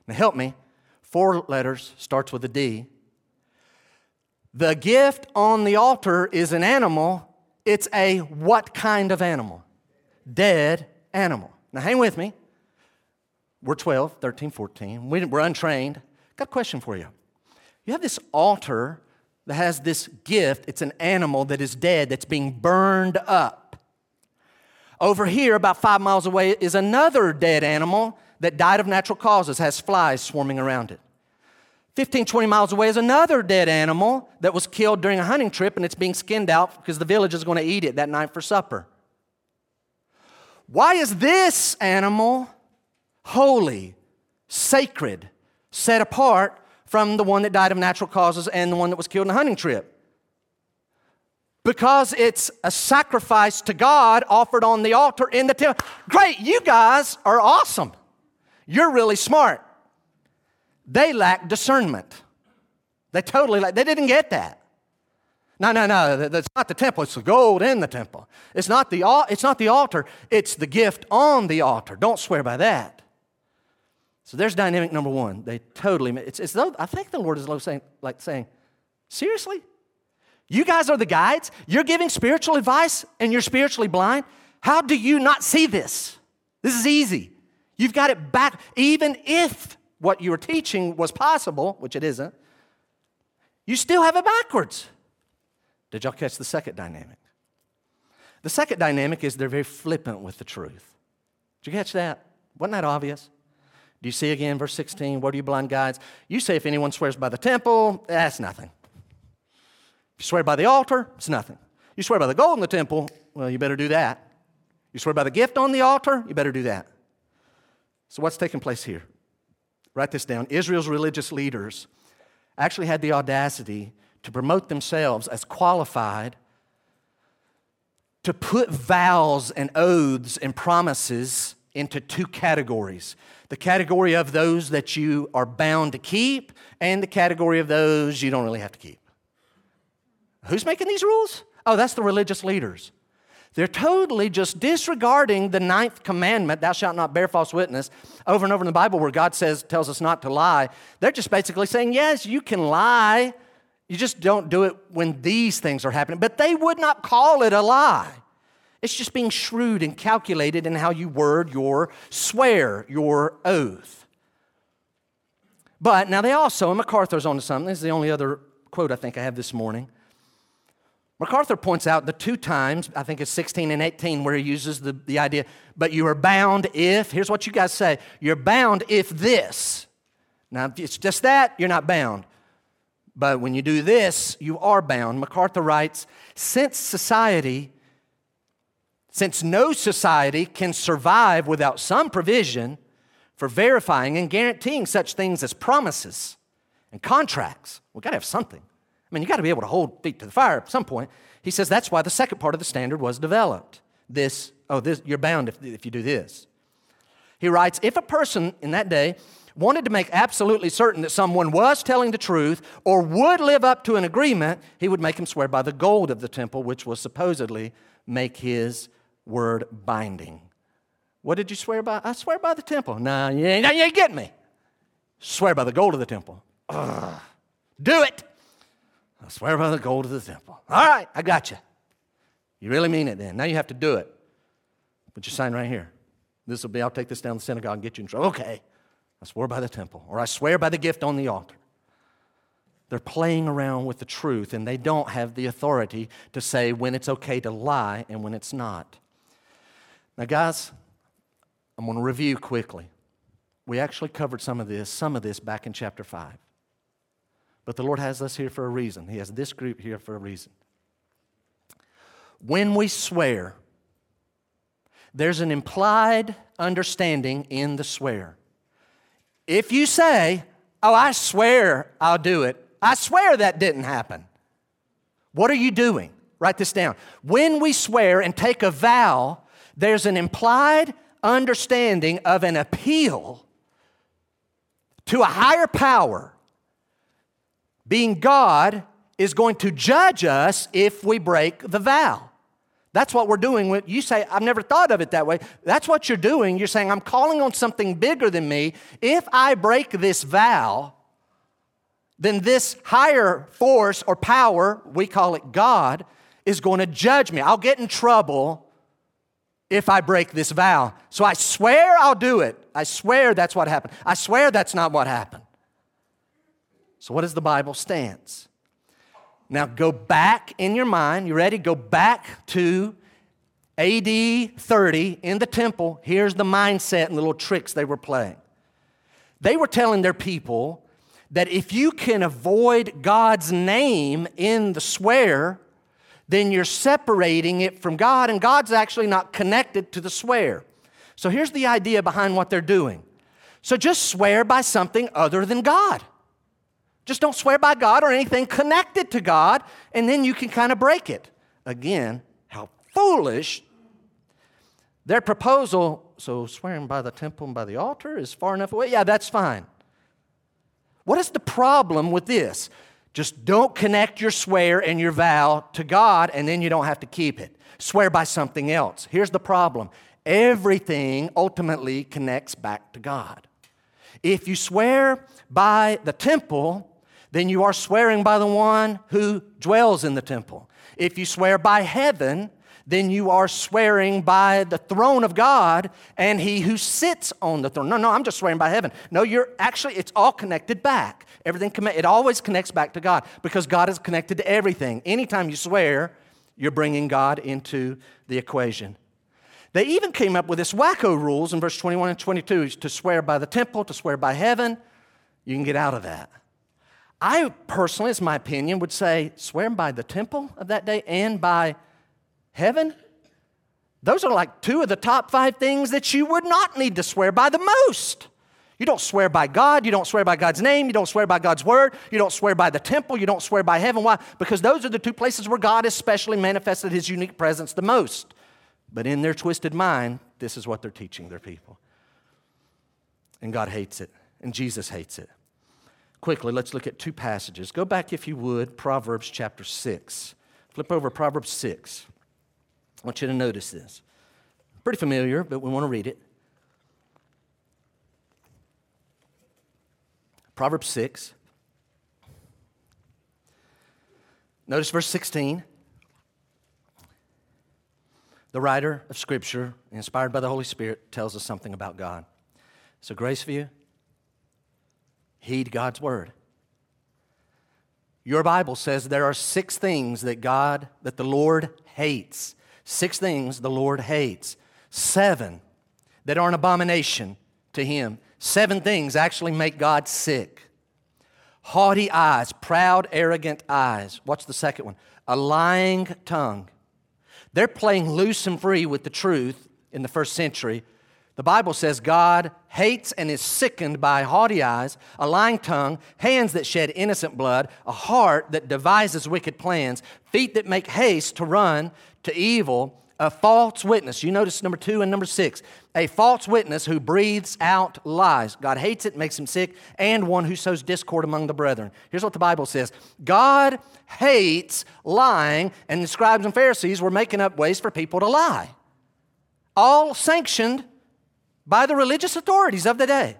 Now help me. Four letters, starts with a D. The gift on the altar is an animal. It's a what kind of animal? Dead animal. Now hang with me. We're 12, 13, 14. We're untrained. Got a question for you. You have this altar that has this gift. It's an animal that is dead, that's being burned up. Over here, about five miles away, is another dead animal that died of natural causes, has flies swarming around it. 15, 20 miles away is another dead animal that was killed during a hunting trip and it's being skinned out because the village is going to eat it that night for supper. Why is this animal holy, sacred, set apart from the one that died of natural causes and the one that was killed in a hunting trip? Because it's a sacrifice to God offered on the altar in the temple. Great, you guys are awesome. You're really smart. They lack discernment. They totally lack, they didn't get that. No, no, no. That's not the temple. It's the gold in the temple. It's not the, it's not the altar. It's the gift on the altar. Don't swear by that. So there's dynamic number one. They totally, it's, it's though, I think the Lord is saying, like saying, seriously? You guys are the guides. You're giving spiritual advice and you're spiritually blind. How do you not see this? This is easy. You've got it back. Even if what you were teaching was possible, which it isn't, you still have it backwards. Did y'all catch the second dynamic? The second dynamic is they're very flippant with the truth. Did you catch that? Wasn't that obvious? Do you see again, verse 16? What are you blind guides? You say if anyone swears by the temple, that's nothing. You swear by the altar, it's nothing. You swear by the gold in the temple, well, you better do that. You swear by the gift on the altar, you better do that. So, what's taking place here? Write this down. Israel's religious leaders actually had the audacity to promote themselves as qualified to put vows and oaths and promises into two categories the category of those that you are bound to keep, and the category of those you don't really have to keep. Who's making these rules? Oh, that's the religious leaders. They're totally just disregarding the ninth commandment, thou shalt not bear false witness, over and over in the Bible where God says, tells us not to lie. They're just basically saying, yes, you can lie. You just don't do it when these things are happening. But they would not call it a lie. It's just being shrewd and calculated in how you word your swear, your oath. But now they also, and MacArthur's onto something. This is the only other quote I think I have this morning. MacArthur points out the two times, I think it's 16 and 18, where he uses the, the idea, but you are bound if, here's what you guys say, you're bound if this. Now, if it's just that, you're not bound. But when you do this, you are bound. MacArthur writes, since society, since no society can survive without some provision for verifying and guaranteeing such things as promises and contracts, we've got to have something. I mean, you got to be able to hold feet to the fire at some point. He says that's why the second part of the standard was developed. This, oh, this, you're bound if, if you do this. He writes, if a person in that day wanted to make absolutely certain that someone was telling the truth or would live up to an agreement, he would make him swear by the gold of the temple, which was supposedly make his word binding. What did you swear by? I swear by the temple. No, you ain't, you ain't getting me. Swear by the gold of the temple. Ugh. Do it. I swear by the gold of the temple. All right, I got you. You really mean it then. Now you have to do it. Put your sign right here. This will be, I'll take this down to the synagogue and get you in trouble. Okay. I swear by the temple, or I swear by the gift on the altar. They're playing around with the truth, and they don't have the authority to say when it's okay to lie and when it's not. Now, guys, I'm going to review quickly. We actually covered some of this, some of this back in chapter 5. But the Lord has us here for a reason. He has this group here for a reason. When we swear, there's an implied understanding in the swear. If you say, Oh, I swear I'll do it, I swear that didn't happen. What are you doing? Write this down. When we swear and take a vow, there's an implied understanding of an appeal to a higher power being God, is going to judge us if we break the vow. That's what we're doing. When you say, I've never thought of it that way. That's what you're doing. You're saying, I'm calling on something bigger than me. If I break this vow, then this higher force or power, we call it God, is going to judge me. I'll get in trouble if I break this vow. So I swear I'll do it. I swear that's what happened. I swear that's not what happened. So, what is the Bible stance? Now, go back in your mind. You ready? Go back to AD 30 in the temple. Here's the mindset and the little tricks they were playing. They were telling their people that if you can avoid God's name in the swear, then you're separating it from God, and God's actually not connected to the swear. So here's the idea behind what they're doing. So just swear by something other than God. Just don't swear by God or anything connected to God, and then you can kind of break it. Again, how foolish. Their proposal, so swearing by the temple and by the altar is far enough away? Yeah, that's fine. What is the problem with this? Just don't connect your swear and your vow to God, and then you don't have to keep it. Swear by something else. Here's the problem everything ultimately connects back to God. If you swear by the temple, then you are swearing by the one who dwells in the temple. If you swear by heaven, then you are swearing by the throne of God and he who sits on the throne. No, no, I'm just swearing by heaven. No, you're actually, it's all connected back. Everything, it always connects back to God because God is connected to everything. Anytime you swear, you're bringing God into the equation. They even came up with this wacko rules in verse 21 and 22 to swear by the temple, to swear by heaven. You can get out of that. I personally, it's my opinion, would say swear by the temple of that day and by heaven. Those are like two of the top five things that you would not need to swear by the most. You don't swear by God. You don't swear by God's name. You don't swear by God's word. You don't swear by the temple. You don't swear by heaven. Why? Because those are the two places where God has specially manifested his unique presence the most. But in their twisted mind, this is what they're teaching their people. And God hates it, and Jesus hates it. Quickly, let's look at two passages. Go back, if you would, Proverbs chapter 6. Flip over Proverbs 6. I want you to notice this. Pretty familiar, but we want to read it. Proverbs 6. Notice verse 16. The writer of Scripture, inspired by the Holy Spirit, tells us something about God. So, Graceview, heed God's word. Your Bible says there are six things that God, that the Lord hates. Six things the Lord hates. Seven that are an abomination to him. Seven things actually make God sick. Haughty eyes, proud, arrogant eyes. What's the second one? A lying tongue. They're playing loose and free with the truth in the first century. The Bible says God hates and is sickened by haughty eyes, a lying tongue, hands that shed innocent blood, a heart that devises wicked plans, feet that make haste to run to evil, a false witness. You notice number two and number six. A false witness who breathes out lies. God hates it, makes him sick, and one who sows discord among the brethren. Here's what the Bible says God hates lying, and the scribes and Pharisees were making up ways for people to lie. All sanctioned by the religious authorities of the day.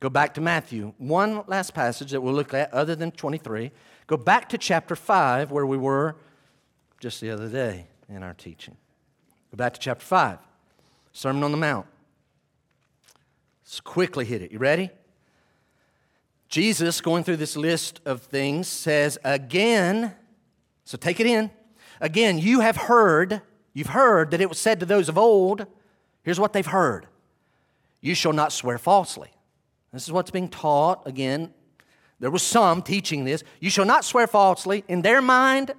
Go back to Matthew. One last passage that we'll look at, other than 23. Go back to chapter 5, where we were just the other day in our teaching. Go back to chapter 5, Sermon on the Mount. Let's quickly hit it. You ready? Jesus, going through this list of things, says, Again, so take it in. Again, you have heard, you've heard that it was said to those of old, here's what they've heard You shall not swear falsely. This is what's being taught. Again, there was some teaching this. You shall not swear falsely. In their mind,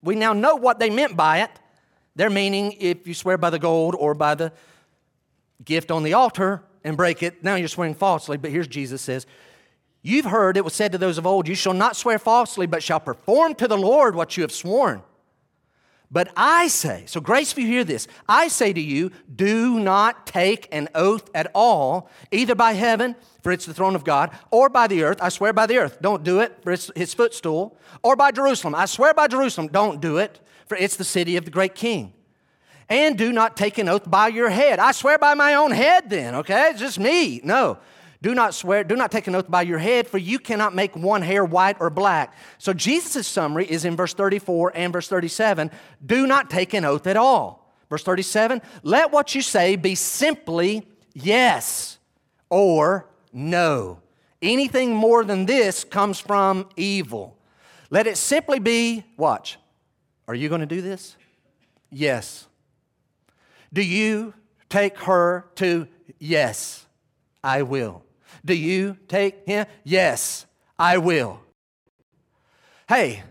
we now know what they meant by it. They're meaning if you swear by the gold or by the gift on the altar and break it, now you're swearing falsely. But here's Jesus says, You've heard it was said to those of old, You shall not swear falsely, but shall perform to the Lord what you have sworn. But I say, so Grace, if you hear this, I say to you, do not take an oath at all, either by heaven, for it's the throne of God, or by the earth. I swear by the earth. Don't do it, for it's his footstool. Or by Jerusalem. I swear by Jerusalem. Don't do it, for it's the city of the great king. And do not take an oath by your head. I swear by my own head, then, okay? It's just me. No. Do not swear, do not take an oath by your head, for you cannot make one hair white or black. So Jesus' summary is in verse 34 and verse 37. Do not take an oath at all. Verse 37, let what you say be simply yes or no. Anything more than this comes from evil. Let it simply be, watch, are you going to do this? Yes. Do you take her to? Yes, I will. Do you take him? Yes, I will. Hey,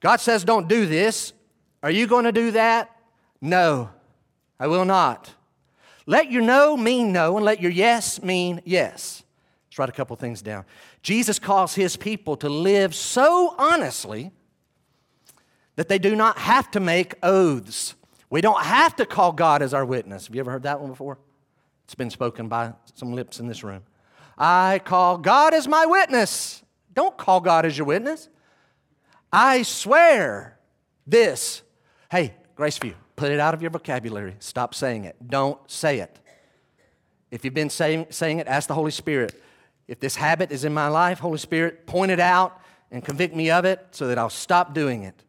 God says don't do this. Are you going to do that? No, I will not. Let your no mean no, and let your yes mean yes. Let's write a couple things down. Jesus calls his people to live so honestly that they do not have to make oaths. We don't have to call God as our witness. Have you ever heard that one before? It's been spoken by some lips in this room. I call God as my witness. Don't call God as your witness. I swear this. Hey, Graceview, put it out of your vocabulary. Stop saying it. Don't say it. If you've been saying, saying it, ask the Holy Spirit. If this habit is in my life, Holy Spirit, point it out and convict me of it so that I'll stop doing it.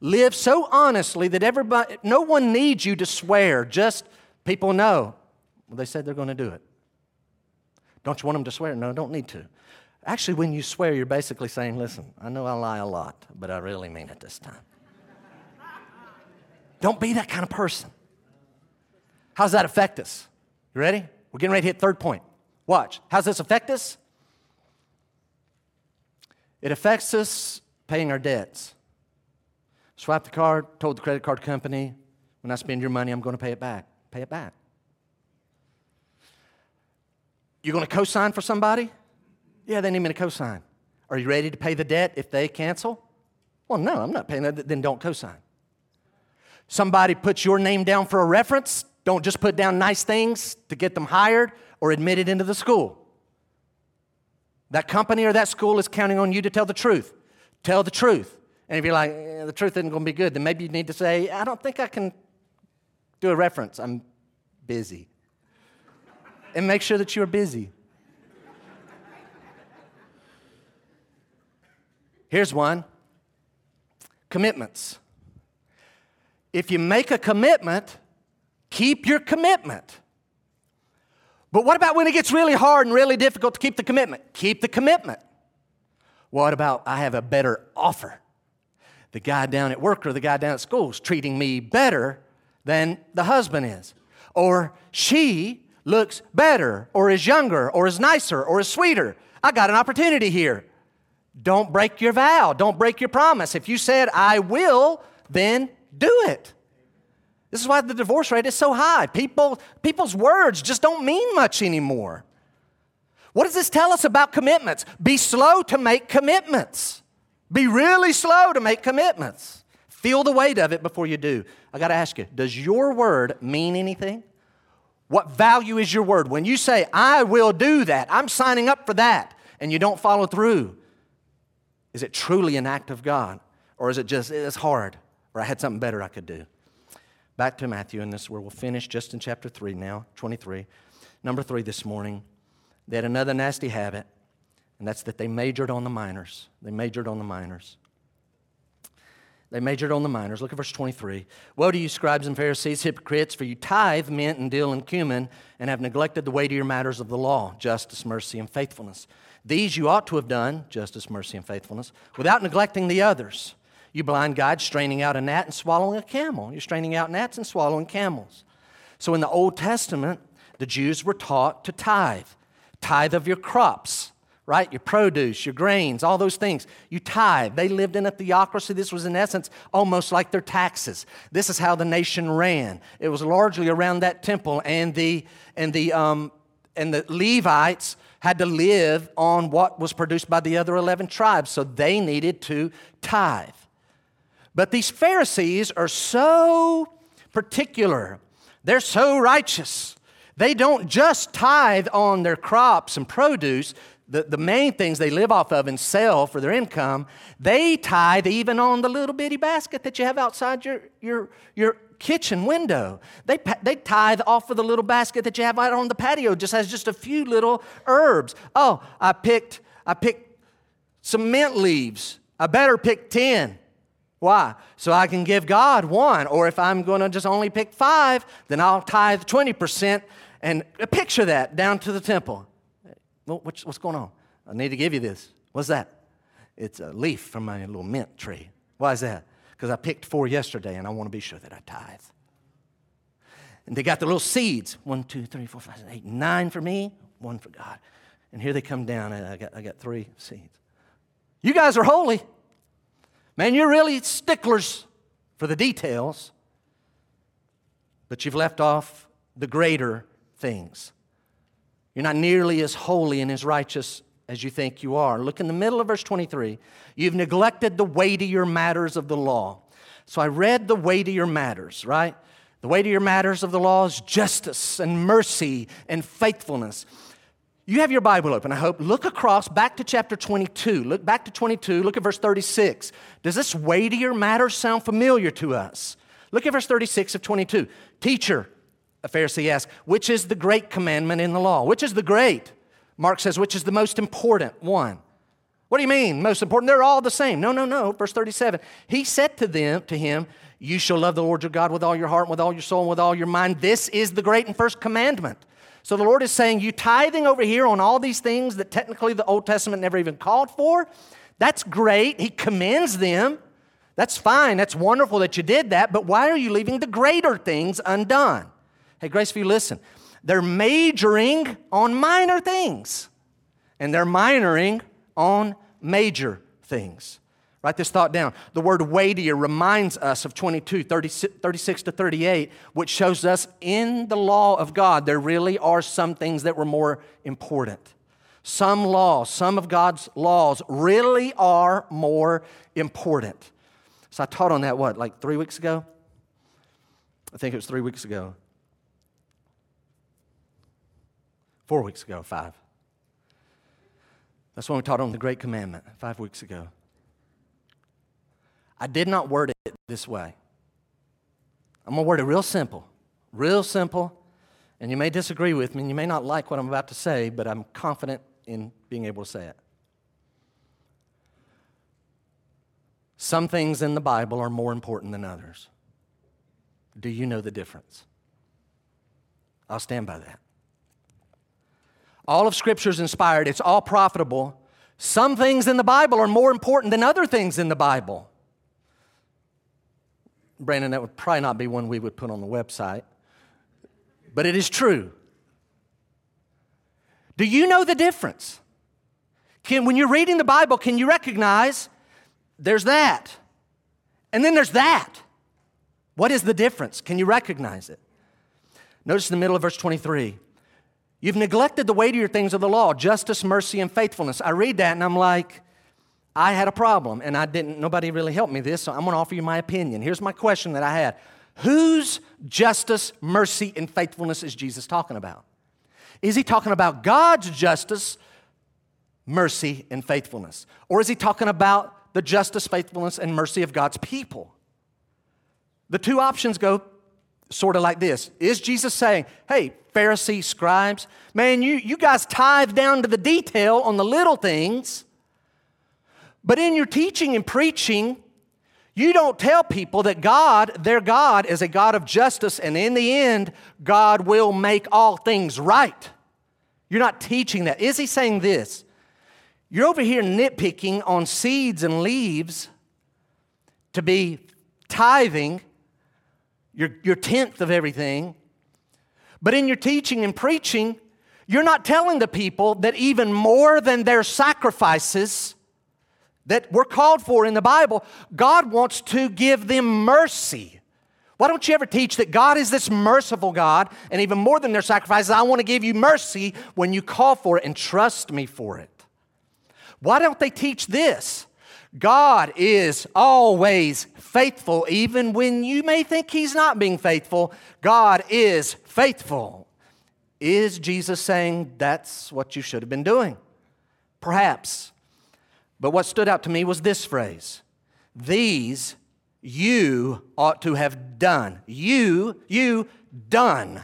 Live so honestly that everybody, no one needs you to swear. Just people know. Well, they said they're going to do it. Don't you want them to swear? No, don't need to. Actually, when you swear, you're basically saying, listen, I know I lie a lot, but I really mean it this time. don't be that kind of person. How does that affect us? You ready? We're getting ready to hit third point. Watch. How does this affect us? It affects us paying our debts. Swipe the card, told the credit card company, when I spend your money, I'm going to pay it back. Pay it back. You're going to co sign for somebody? Yeah, they need me to co sign. Are you ready to pay the debt if they cancel? Well, no, I'm not paying that. Then don't co sign. Somebody puts your name down for a reference. Don't just put down nice things to get them hired or admitted into the school. That company or that school is counting on you to tell the truth. Tell the truth. And if you're like, eh, the truth isn't going to be good, then maybe you need to say, I don't think I can do a reference. I'm busy. And make sure that you're busy. Here's one commitments. If you make a commitment, keep your commitment. But what about when it gets really hard and really difficult to keep the commitment? Keep the commitment. What about I have a better offer? The guy down at work or the guy down at school is treating me better than the husband is. Or she looks better, or is younger, or is nicer, or is sweeter. I got an opportunity here. Don't break your vow. Don't break your promise. If you said, I will, then do it. This is why the divorce rate is so high. People, people's words just don't mean much anymore. What does this tell us about commitments? Be slow to make commitments. Be really slow to make commitments. Feel the weight of it before you do. I got to ask you does your word mean anything? What value is your word? When you say, I will do that, I'm signing up for that, and you don't follow through, is it truly an act of God? Or is it just, it's hard, or I had something better I could do? Back to Matthew, and this is where we'll finish just in chapter 3 now, 23. Number 3 this morning, they had another nasty habit, and that's that they majored on the minors. They majored on the minors. They majored on the minors. Look at verse 23. Woe to you, scribes and Pharisees, hypocrites, for you tithe mint and dill and cumin and have neglected the weightier matters of the law justice, mercy, and faithfulness. These you ought to have done, justice, mercy, and faithfulness, without neglecting the others. You blind guides, straining out a gnat and swallowing a camel. You're straining out gnats and swallowing camels. So in the Old Testament, the Jews were taught to tithe. Tithe of your crops, right? Your produce, your grains, all those things. You tithe. They lived in a theocracy. This was, in essence, almost like their taxes. This is how the nation ran. It was largely around that temple, and the, and the, um, and the Levites had to live on what was produced by the other 11 tribes, so they needed to tithe. But these Pharisees are so particular, they're so righteous. They don't just tithe on their crops and produce, the, the main things they live off of and sell for their income. They tithe even on the little bitty basket that you have outside your, your, your kitchen window. They, they tithe off of the little basket that you have out on the patio, just has just a few little herbs. Oh, I picked, I picked some mint leaves. I better pick 10. Why? So I can give God one. Or if I'm going to just only pick five, then I'll tithe 20% and picture that down to the temple. What's, what's going on? I need to give you this. What's that? It's a leaf from my little mint tree. Why is that? Because I picked four yesterday and I want to be sure that I tithe. And they got the little seeds one, two, three, four, five, eight, nine for me, one for God. And here they come down, and I got, I got three seeds. You guys are holy. Man, you're really sticklers for the details, but you've left off the greater things. You're not nearly as holy and as righteous as you think you are. Look in the middle of verse 23. You've neglected the weightier matters of the law. So I read the weightier matters, right? The weightier matters of the law is justice and mercy and faithfulness. You have your Bible open, I hope. Look across back to chapter 22. Look back to 22. Look at verse 36. Does this weightier matter sound familiar to us? Look at verse 36 of 22. Teacher, a Pharisee asks, which is the great commandment in the law? Which is the great? Mark says, which is the most important one? What do you mean, most important? They're all the same. No, no, no. Verse 37. He said to them, to him, You shall love the Lord your God with all your heart, and with all your soul, and with all your mind. This is the great and first commandment. So the Lord is saying, You tithing over here on all these things that technically the Old Testament never even called for, that's great. He commends them. That's fine. That's wonderful that you did that. But why are you leaving the greater things undone? Hey, Graceview, listen. They're majoring on minor things, and they're minoring on major things. Write this thought down. The word weightier reminds us of 22, 36, 36 to 38, which shows us in the law of God, there really are some things that were more important. Some laws, some of God's laws really are more important. So I taught on that, what, like three weeks ago? I think it was three weeks ago. Four weeks ago, five. That's when we taught on the Great Commandment, five weeks ago. I did not word it this way. I'm going to word it real simple, real simple. And you may disagree with me, and you may not like what I'm about to say, but I'm confident in being able to say it. Some things in the Bible are more important than others. Do you know the difference? I'll stand by that. All of Scripture is inspired, it's all profitable. Some things in the Bible are more important than other things in the Bible. Brandon, that would probably not be one we would put on the website, but it is true. Do you know the difference? Can, when you're reading the Bible, can you recognize there's that, and then there's that? What is the difference? Can you recognize it? Notice in the middle of verse 23 You've neglected the weightier things of the law justice, mercy, and faithfulness. I read that and I'm like, I had a problem and I didn't, nobody really helped me this, so I'm gonna offer you my opinion. Here's my question that I had Whose justice, mercy, and faithfulness is Jesus talking about? Is he talking about God's justice, mercy, and faithfulness? Or is he talking about the justice, faithfulness, and mercy of God's people? The two options go sort of like this Is Jesus saying, hey, Pharisee scribes, man, you, you guys tithe down to the detail on the little things, but in your teaching and preaching, you don't tell people that God, their God, is a God of justice, and in the end, God will make all things right. You're not teaching that. Is he saying this? You're over here nitpicking on seeds and leaves to be tithing your, your tenth of everything. But in your teaching and preaching, you're not telling the people that even more than their sacrifices that were called for in the Bible, God wants to give them mercy. Why don't you ever teach that God is this merciful God, and even more than their sacrifices, I want to give you mercy when you call for it and trust me for it? Why don't they teach this? God is always faithful, even when you may think He's not being faithful. God is faithful. Is Jesus saying that's what you should have been doing? Perhaps. But what stood out to me was this phrase These you ought to have done. You, you done.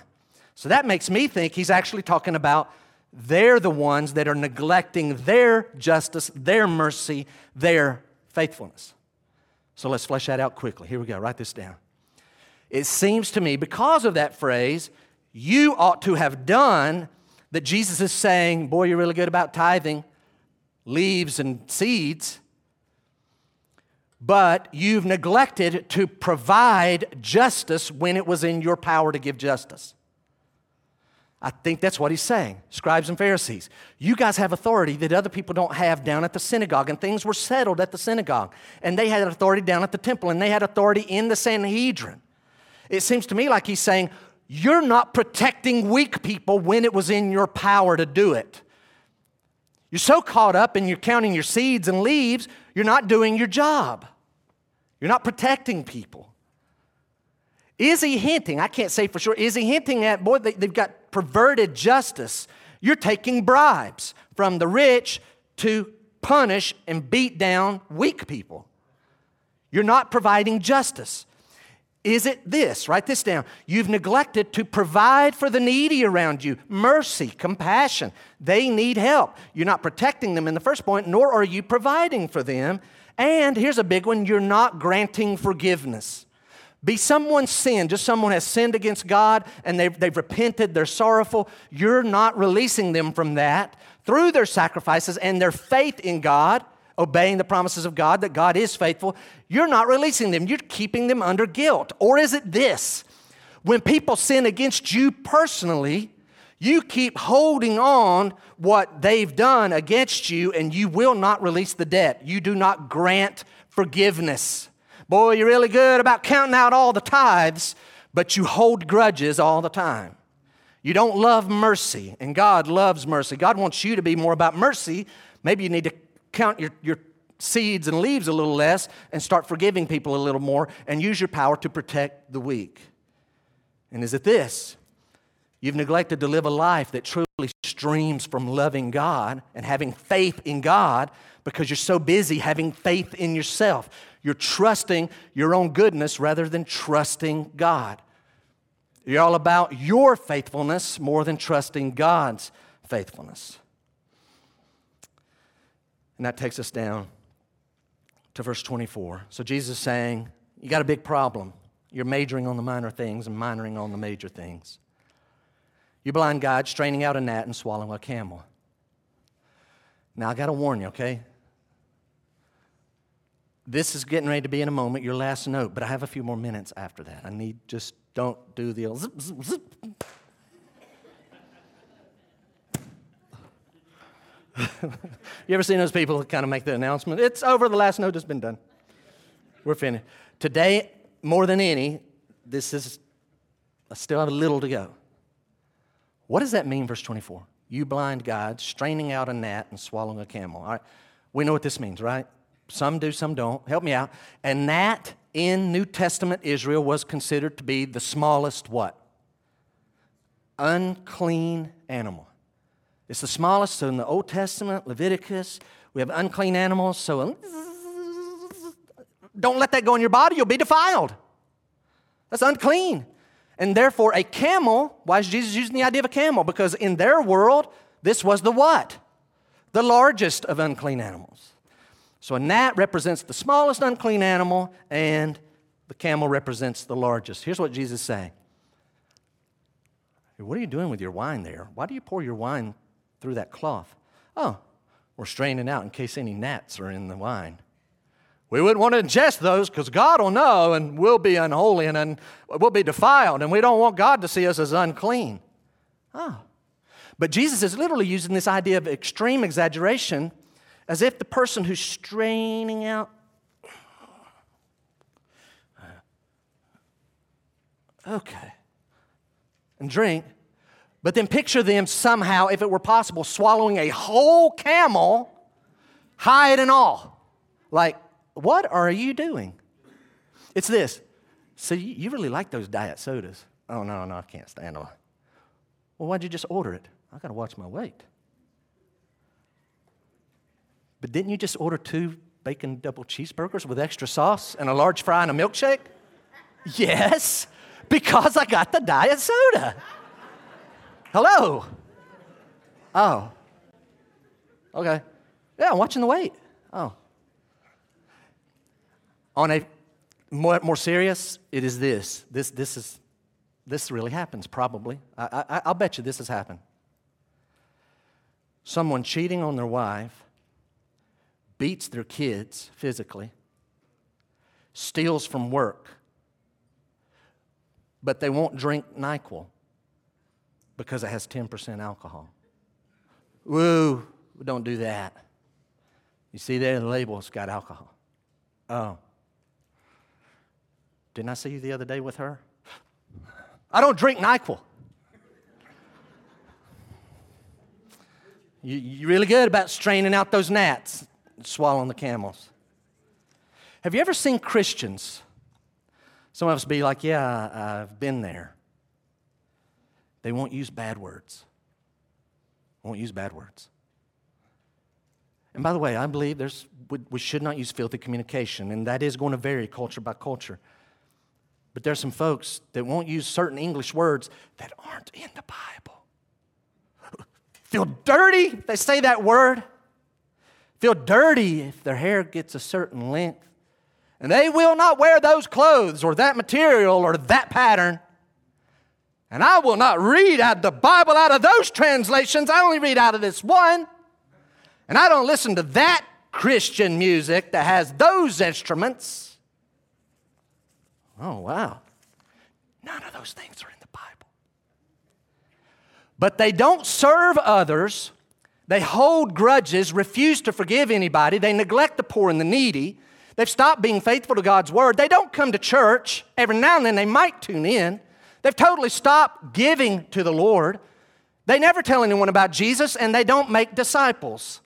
So that makes me think he's actually talking about they're the ones that are neglecting their justice, their mercy, their faithfulness. So let's flesh that out quickly. Here we go. Write this down. It seems to me, because of that phrase, you ought to have done, that Jesus is saying, Boy, you're really good about tithing leaves and seeds, but you've neglected to provide justice when it was in your power to give justice. I think that's what he's saying. Scribes and Pharisees, you guys have authority that other people don't have down at the synagogue, and things were settled at the synagogue. And they had authority down at the temple, and they had authority in the Sanhedrin. It seems to me like he's saying, You're not protecting weak people when it was in your power to do it. You're so caught up in you're counting your seeds and leaves, you're not doing your job. You're not protecting people. Is he hinting? I can't say for sure. Is he hinting at, boy, they, have got perverted justice You're taking bribes from the rich to punish and beat down weak people. You're not providing justice. Is it this? Write this down. You've neglected to provide for the needy around you mercy, compassion. They need help. You're not protecting them in the first point, nor are you providing for them. And here's a big one you're not granting forgiveness. Be someone's sin, just someone has sinned against God and they've, they've repented, they're sorrowful. You're not releasing them from that through their sacrifices and their faith in God obeying the promises of God, that God is faithful, you're not releasing them. You're keeping them under guilt. Or is it this? When people sin against you personally, you keep holding on what they've done against you and you will not release the debt. You do not grant forgiveness. Boy, you're really good about counting out all the tithes, but you hold grudges all the time. You don't love mercy, and God loves mercy. God wants you to be more about mercy. Maybe you need to count your, your seeds and leaves a little less and start forgiving people a little more and use your power to protect the weak. And is it this? You've neglected to live a life that truly streams from loving God and having faith in God because you're so busy having faith in yourself. You're trusting your own goodness rather than trusting God. You're all about your faithfulness more than trusting God's faithfulness. And that takes us down to verse 24. So Jesus is saying, You got a big problem. You're majoring on the minor things and minoring on the major things. You blind guide straining out a gnat and swallowing a camel. Now, I got to warn you, okay? This is getting ready to be in a moment your last note, but I have a few more minutes after that. I need just don't do the zip, zip, zip. you ever seen those people kind of make the announcement? It's over, the last note has been done. We're finished. Today, more than any, this is, I still have a little to go. What does that mean, verse 24? You blind guides, straining out a gnat and swallowing a camel. All right, we know what this means, right? Some do, some don't. Help me out. And that in New Testament Israel was considered to be the smallest what? Unclean animal. It's the smallest. So in the Old Testament, Leviticus, we have unclean animals. So don't let that go in your body, you'll be defiled. That's unclean. And therefore, a camel, why is Jesus using the idea of a camel? Because in their world, this was the what? The largest of unclean animals. So a gnat represents the smallest unclean animal, and the camel represents the largest. Here's what Jesus is saying. What are you doing with your wine there? Why do you pour your wine through that cloth. Oh, we're straining out in case any gnats are in the wine. We wouldn't want to ingest those because God will know and we'll be unholy and un- we'll be defiled, and we don't want God to see us as unclean. Oh. But Jesus is literally using this idea of extreme exaggeration as if the person who's straining out okay and drink but then picture them somehow, if it were possible, swallowing a whole camel, hide and all. Like, what are you doing? It's this. So you really like those diet sodas? Oh, no, no, I can't stand them. Well, why'd you just order it? I got to watch my weight. But didn't you just order two bacon double cheeseburgers with extra sauce and a large fry and a milkshake? yes, because I got the diet soda. Hello? Oh. Okay. Yeah, I'm watching the weight. Oh. On a more, more serious, it is this. This, this, is, this really happens, probably. I, I, I'll bet you this has happened. Someone cheating on their wife, beats their kids physically, steals from work, but they won't drink NyQuil because it has 10% alcohol. Woo, don't do that. You see there, the label, it's got alcohol. Oh. Didn't I see you the other day with her? I don't drink NyQuil. You, you're really good about straining out those gnats swallowing the camels. Have you ever seen Christians? Some of us be like, yeah, I've been there. They won't use bad words. won't use bad words. And by the way, I believe there's, we, should not use filthy communication, and that is going to vary culture by culture. But there's some folks that won't use certain English words that aren't in the Bible. Feel dirty, they say that word. Feel dirty if their hair gets a certain length. And they will not wear those clothes or that material or that pattern. And I will not read out the Bible out of those translations. I only read out of this one. And I don't listen to that Christian music that has those instruments. Oh, wow. None of those things are in the Bible. But they don't serve others. They hold grudges, refuse to forgive anybody. They neglect the poor and the needy. They've stopped being faithful to God's word. They don't come to church. Every now and then they might tune in. They've totally stopped giving to the Lord. They never tell anyone about Jesus and they don't make disciples.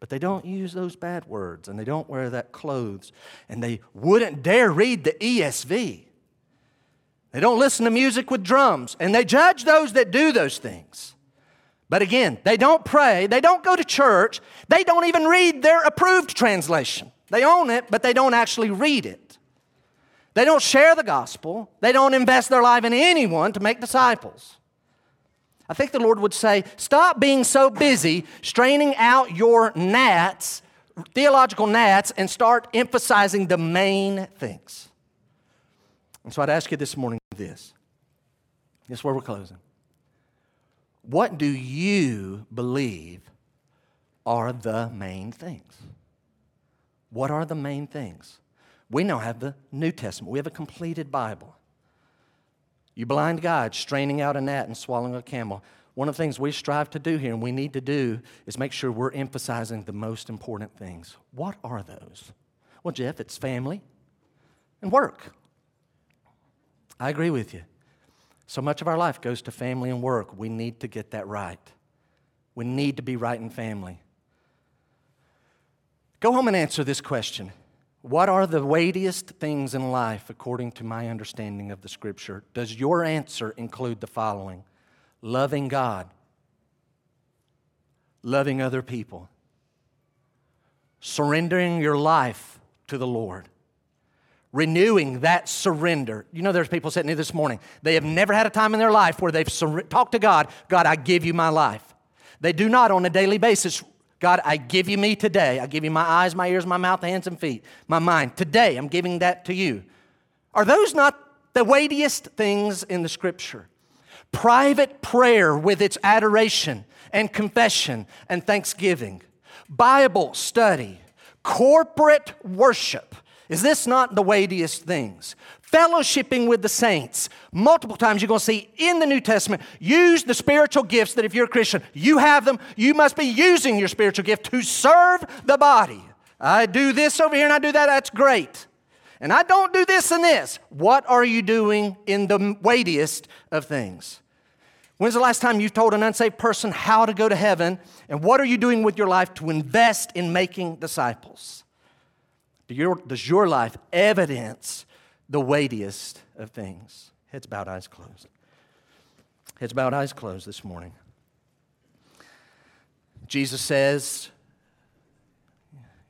But they don't use those bad words and they don't wear that clothes and they wouldn't dare read the ESV. They don't listen to music with drums and they judge those that do those things. But again, they don't pray, they don't go to church, they don't even read their approved translation. They own it, but they don't actually read it. They don't share the gospel. They don't invest their life in anyone to make disciples. I think the Lord would say, stop being so busy straining out your gnats, theological gnats, and start emphasizing the main things. And so I'd ask you this morning this. This is where we're closing. What do you believe are the main things? What are the main things? We now have the New Testament. We have a completed Bible. You blind guide, straining out a gnat and swallowing a camel. One of the things we strive to do here and we need to do is make sure we're emphasizing the most important things. What are those? Well, Jeff, it's family and work. I agree with you. So much of our life goes to family and work. We need to get that right. We need to be right in family. Go home and answer this question what are the weightiest things in life according to my understanding of the scripture? Does your answer include the following loving God, loving other people, surrendering your life to the Lord? Renewing that surrender. You know, there's people sitting here this morning. They have never had a time in their life where they've sur- talked to God, God, I give you my life. They do not on a daily basis God, I give you me today. I give you my eyes, my ears, my mouth, hands, and feet, my mind. Today, I'm giving that to you. Are those not the weightiest things in the scripture? Private prayer with its adoration and confession and thanksgiving, Bible study, corporate worship. Is this not the weightiest things? fellowshipping with the saints. Multiple times you're going to see in the New Testament, use the spiritual gifts that if you're a Christian, you have them. You must be using your spiritual gift to serve the body. I do this over here and I do that. That's great. And I don't do this and this. What are you doing in the weightiest of things? When's the last time you told an unsaved person how to go to heaven? And what are you doing with your life to invest in making disciples? Do your, does your life evidence the weightiest of things. Heads bowed, eyes closed. Heads bowed, eyes closed this morning. Jesus says,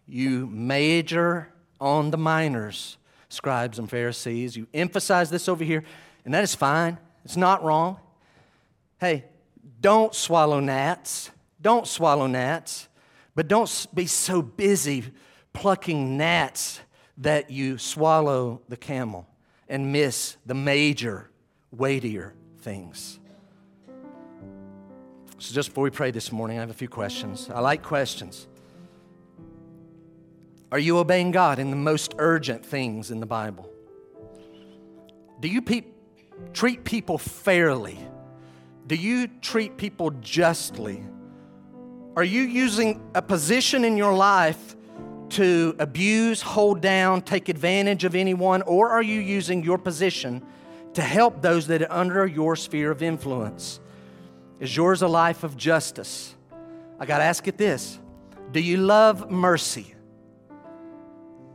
You major on the minors, scribes and Pharisees. You emphasize this over here, and that is fine. It's not wrong. Hey, don't swallow gnats. Don't swallow gnats, but don't be so busy plucking gnats that you swallow the camel and miss the major, weightier things. So, just before we pray this morning, I have a few questions. I like questions. Are you obeying God in the most urgent things in the Bible? Do you pe- treat people fairly? Do you treat people justly? Are you using a position in your life to abuse, hold down, take advantage of anyone, or are you using your position to help those that are under your sphere of influence? Is yours a life of justice? I got to ask it this Do you love mercy?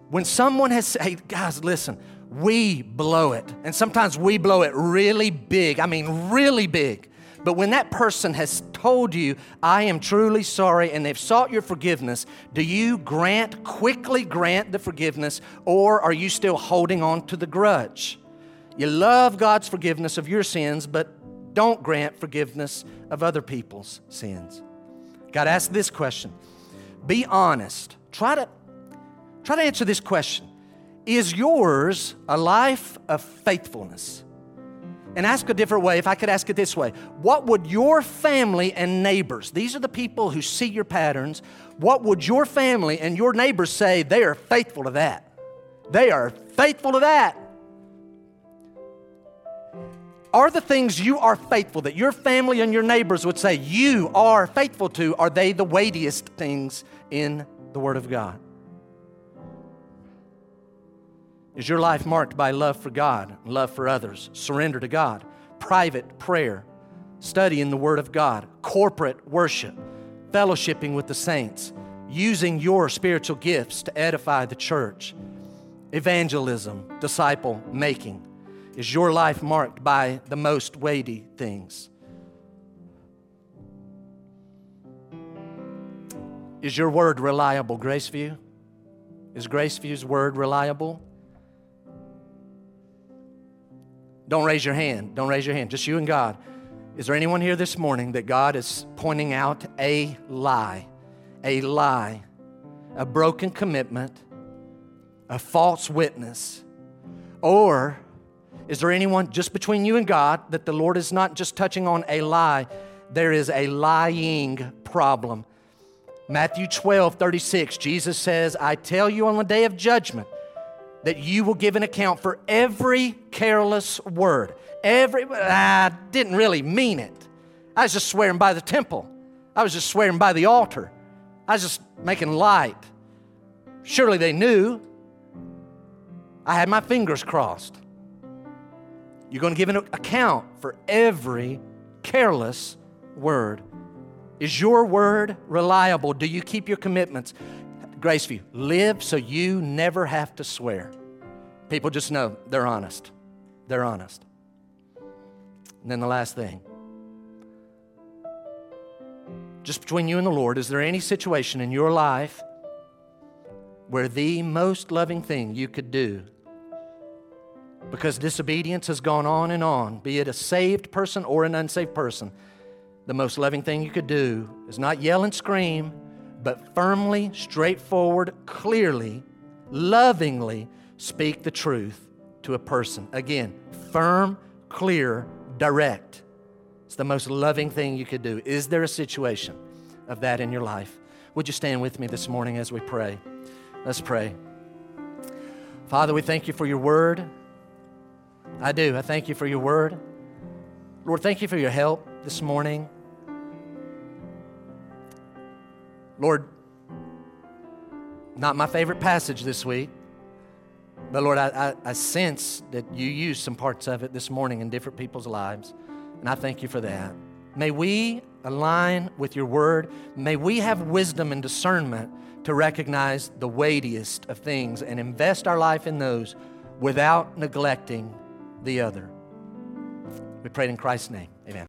When someone has said, hey, guys, listen, we blow it. And sometimes we blow it really big. I mean, really big. But when that person has told you, I am truly sorry, and they've sought your forgiveness, do you grant, quickly grant the forgiveness, or are you still holding on to the grudge? You love God's forgiveness of your sins, but don't grant forgiveness of other people's sins. God, ask this question. Be honest. Try to, try to answer this question. Is yours a life of faithfulness? And ask a different way, if I could ask it this way What would your family and neighbors, these are the people who see your patterns, what would your family and your neighbors say? They are faithful to that. They are faithful to that. Are the things you are faithful that your family and your neighbors would say you are faithful to, are they the weightiest things in the Word of God? Is your life marked by love for God, love for others, surrender to God, private prayer, study in the Word of God, corporate worship, fellowshipping with the saints, using your spiritual gifts to edify the church, evangelism, disciple making? Is your life marked by the most weighty things? Is your word reliable, Graceview? Is Graceview's word reliable? Don't raise your hand. Don't raise your hand. Just you and God. Is there anyone here this morning that God is pointing out a lie? A lie, a broken commitment, a false witness, or is there anyone just between you and God that the Lord is not just touching on a lie? There is a lying problem. Matthew 12, 36, Jesus says, I tell you on the day of judgment that you will give an account for every careless word. Every, I didn't really mean it. I was just swearing by the temple. I was just swearing by the altar. I was just making light. Surely they knew. I had my fingers crossed. You're going to give an account for every careless word. Is your word reliable? Do you keep your commitments? Graceview, live so you never have to swear. People just know they're honest. They're honest. And then the last thing just between you and the Lord, is there any situation in your life where the most loving thing you could do because disobedience has gone on and on, be it a saved person or an unsaved person. The most loving thing you could do is not yell and scream, but firmly, straightforward, clearly, lovingly speak the truth to a person. Again, firm, clear, direct. It's the most loving thing you could do. Is there a situation of that in your life? Would you stand with me this morning as we pray? Let's pray. Father, we thank you for your word. I do. I thank you for your word. Lord, thank you for your help this morning. Lord, not my favorite passage this week, but Lord, I, I, I, sense that you used some parts of it this morning in different people's lives, and I thank you for that. May we align with your word. May we have wisdom and discernment to recognize the weightiest of things and invest our life in those without neglecting the other. We pray in Christ's name. Amen.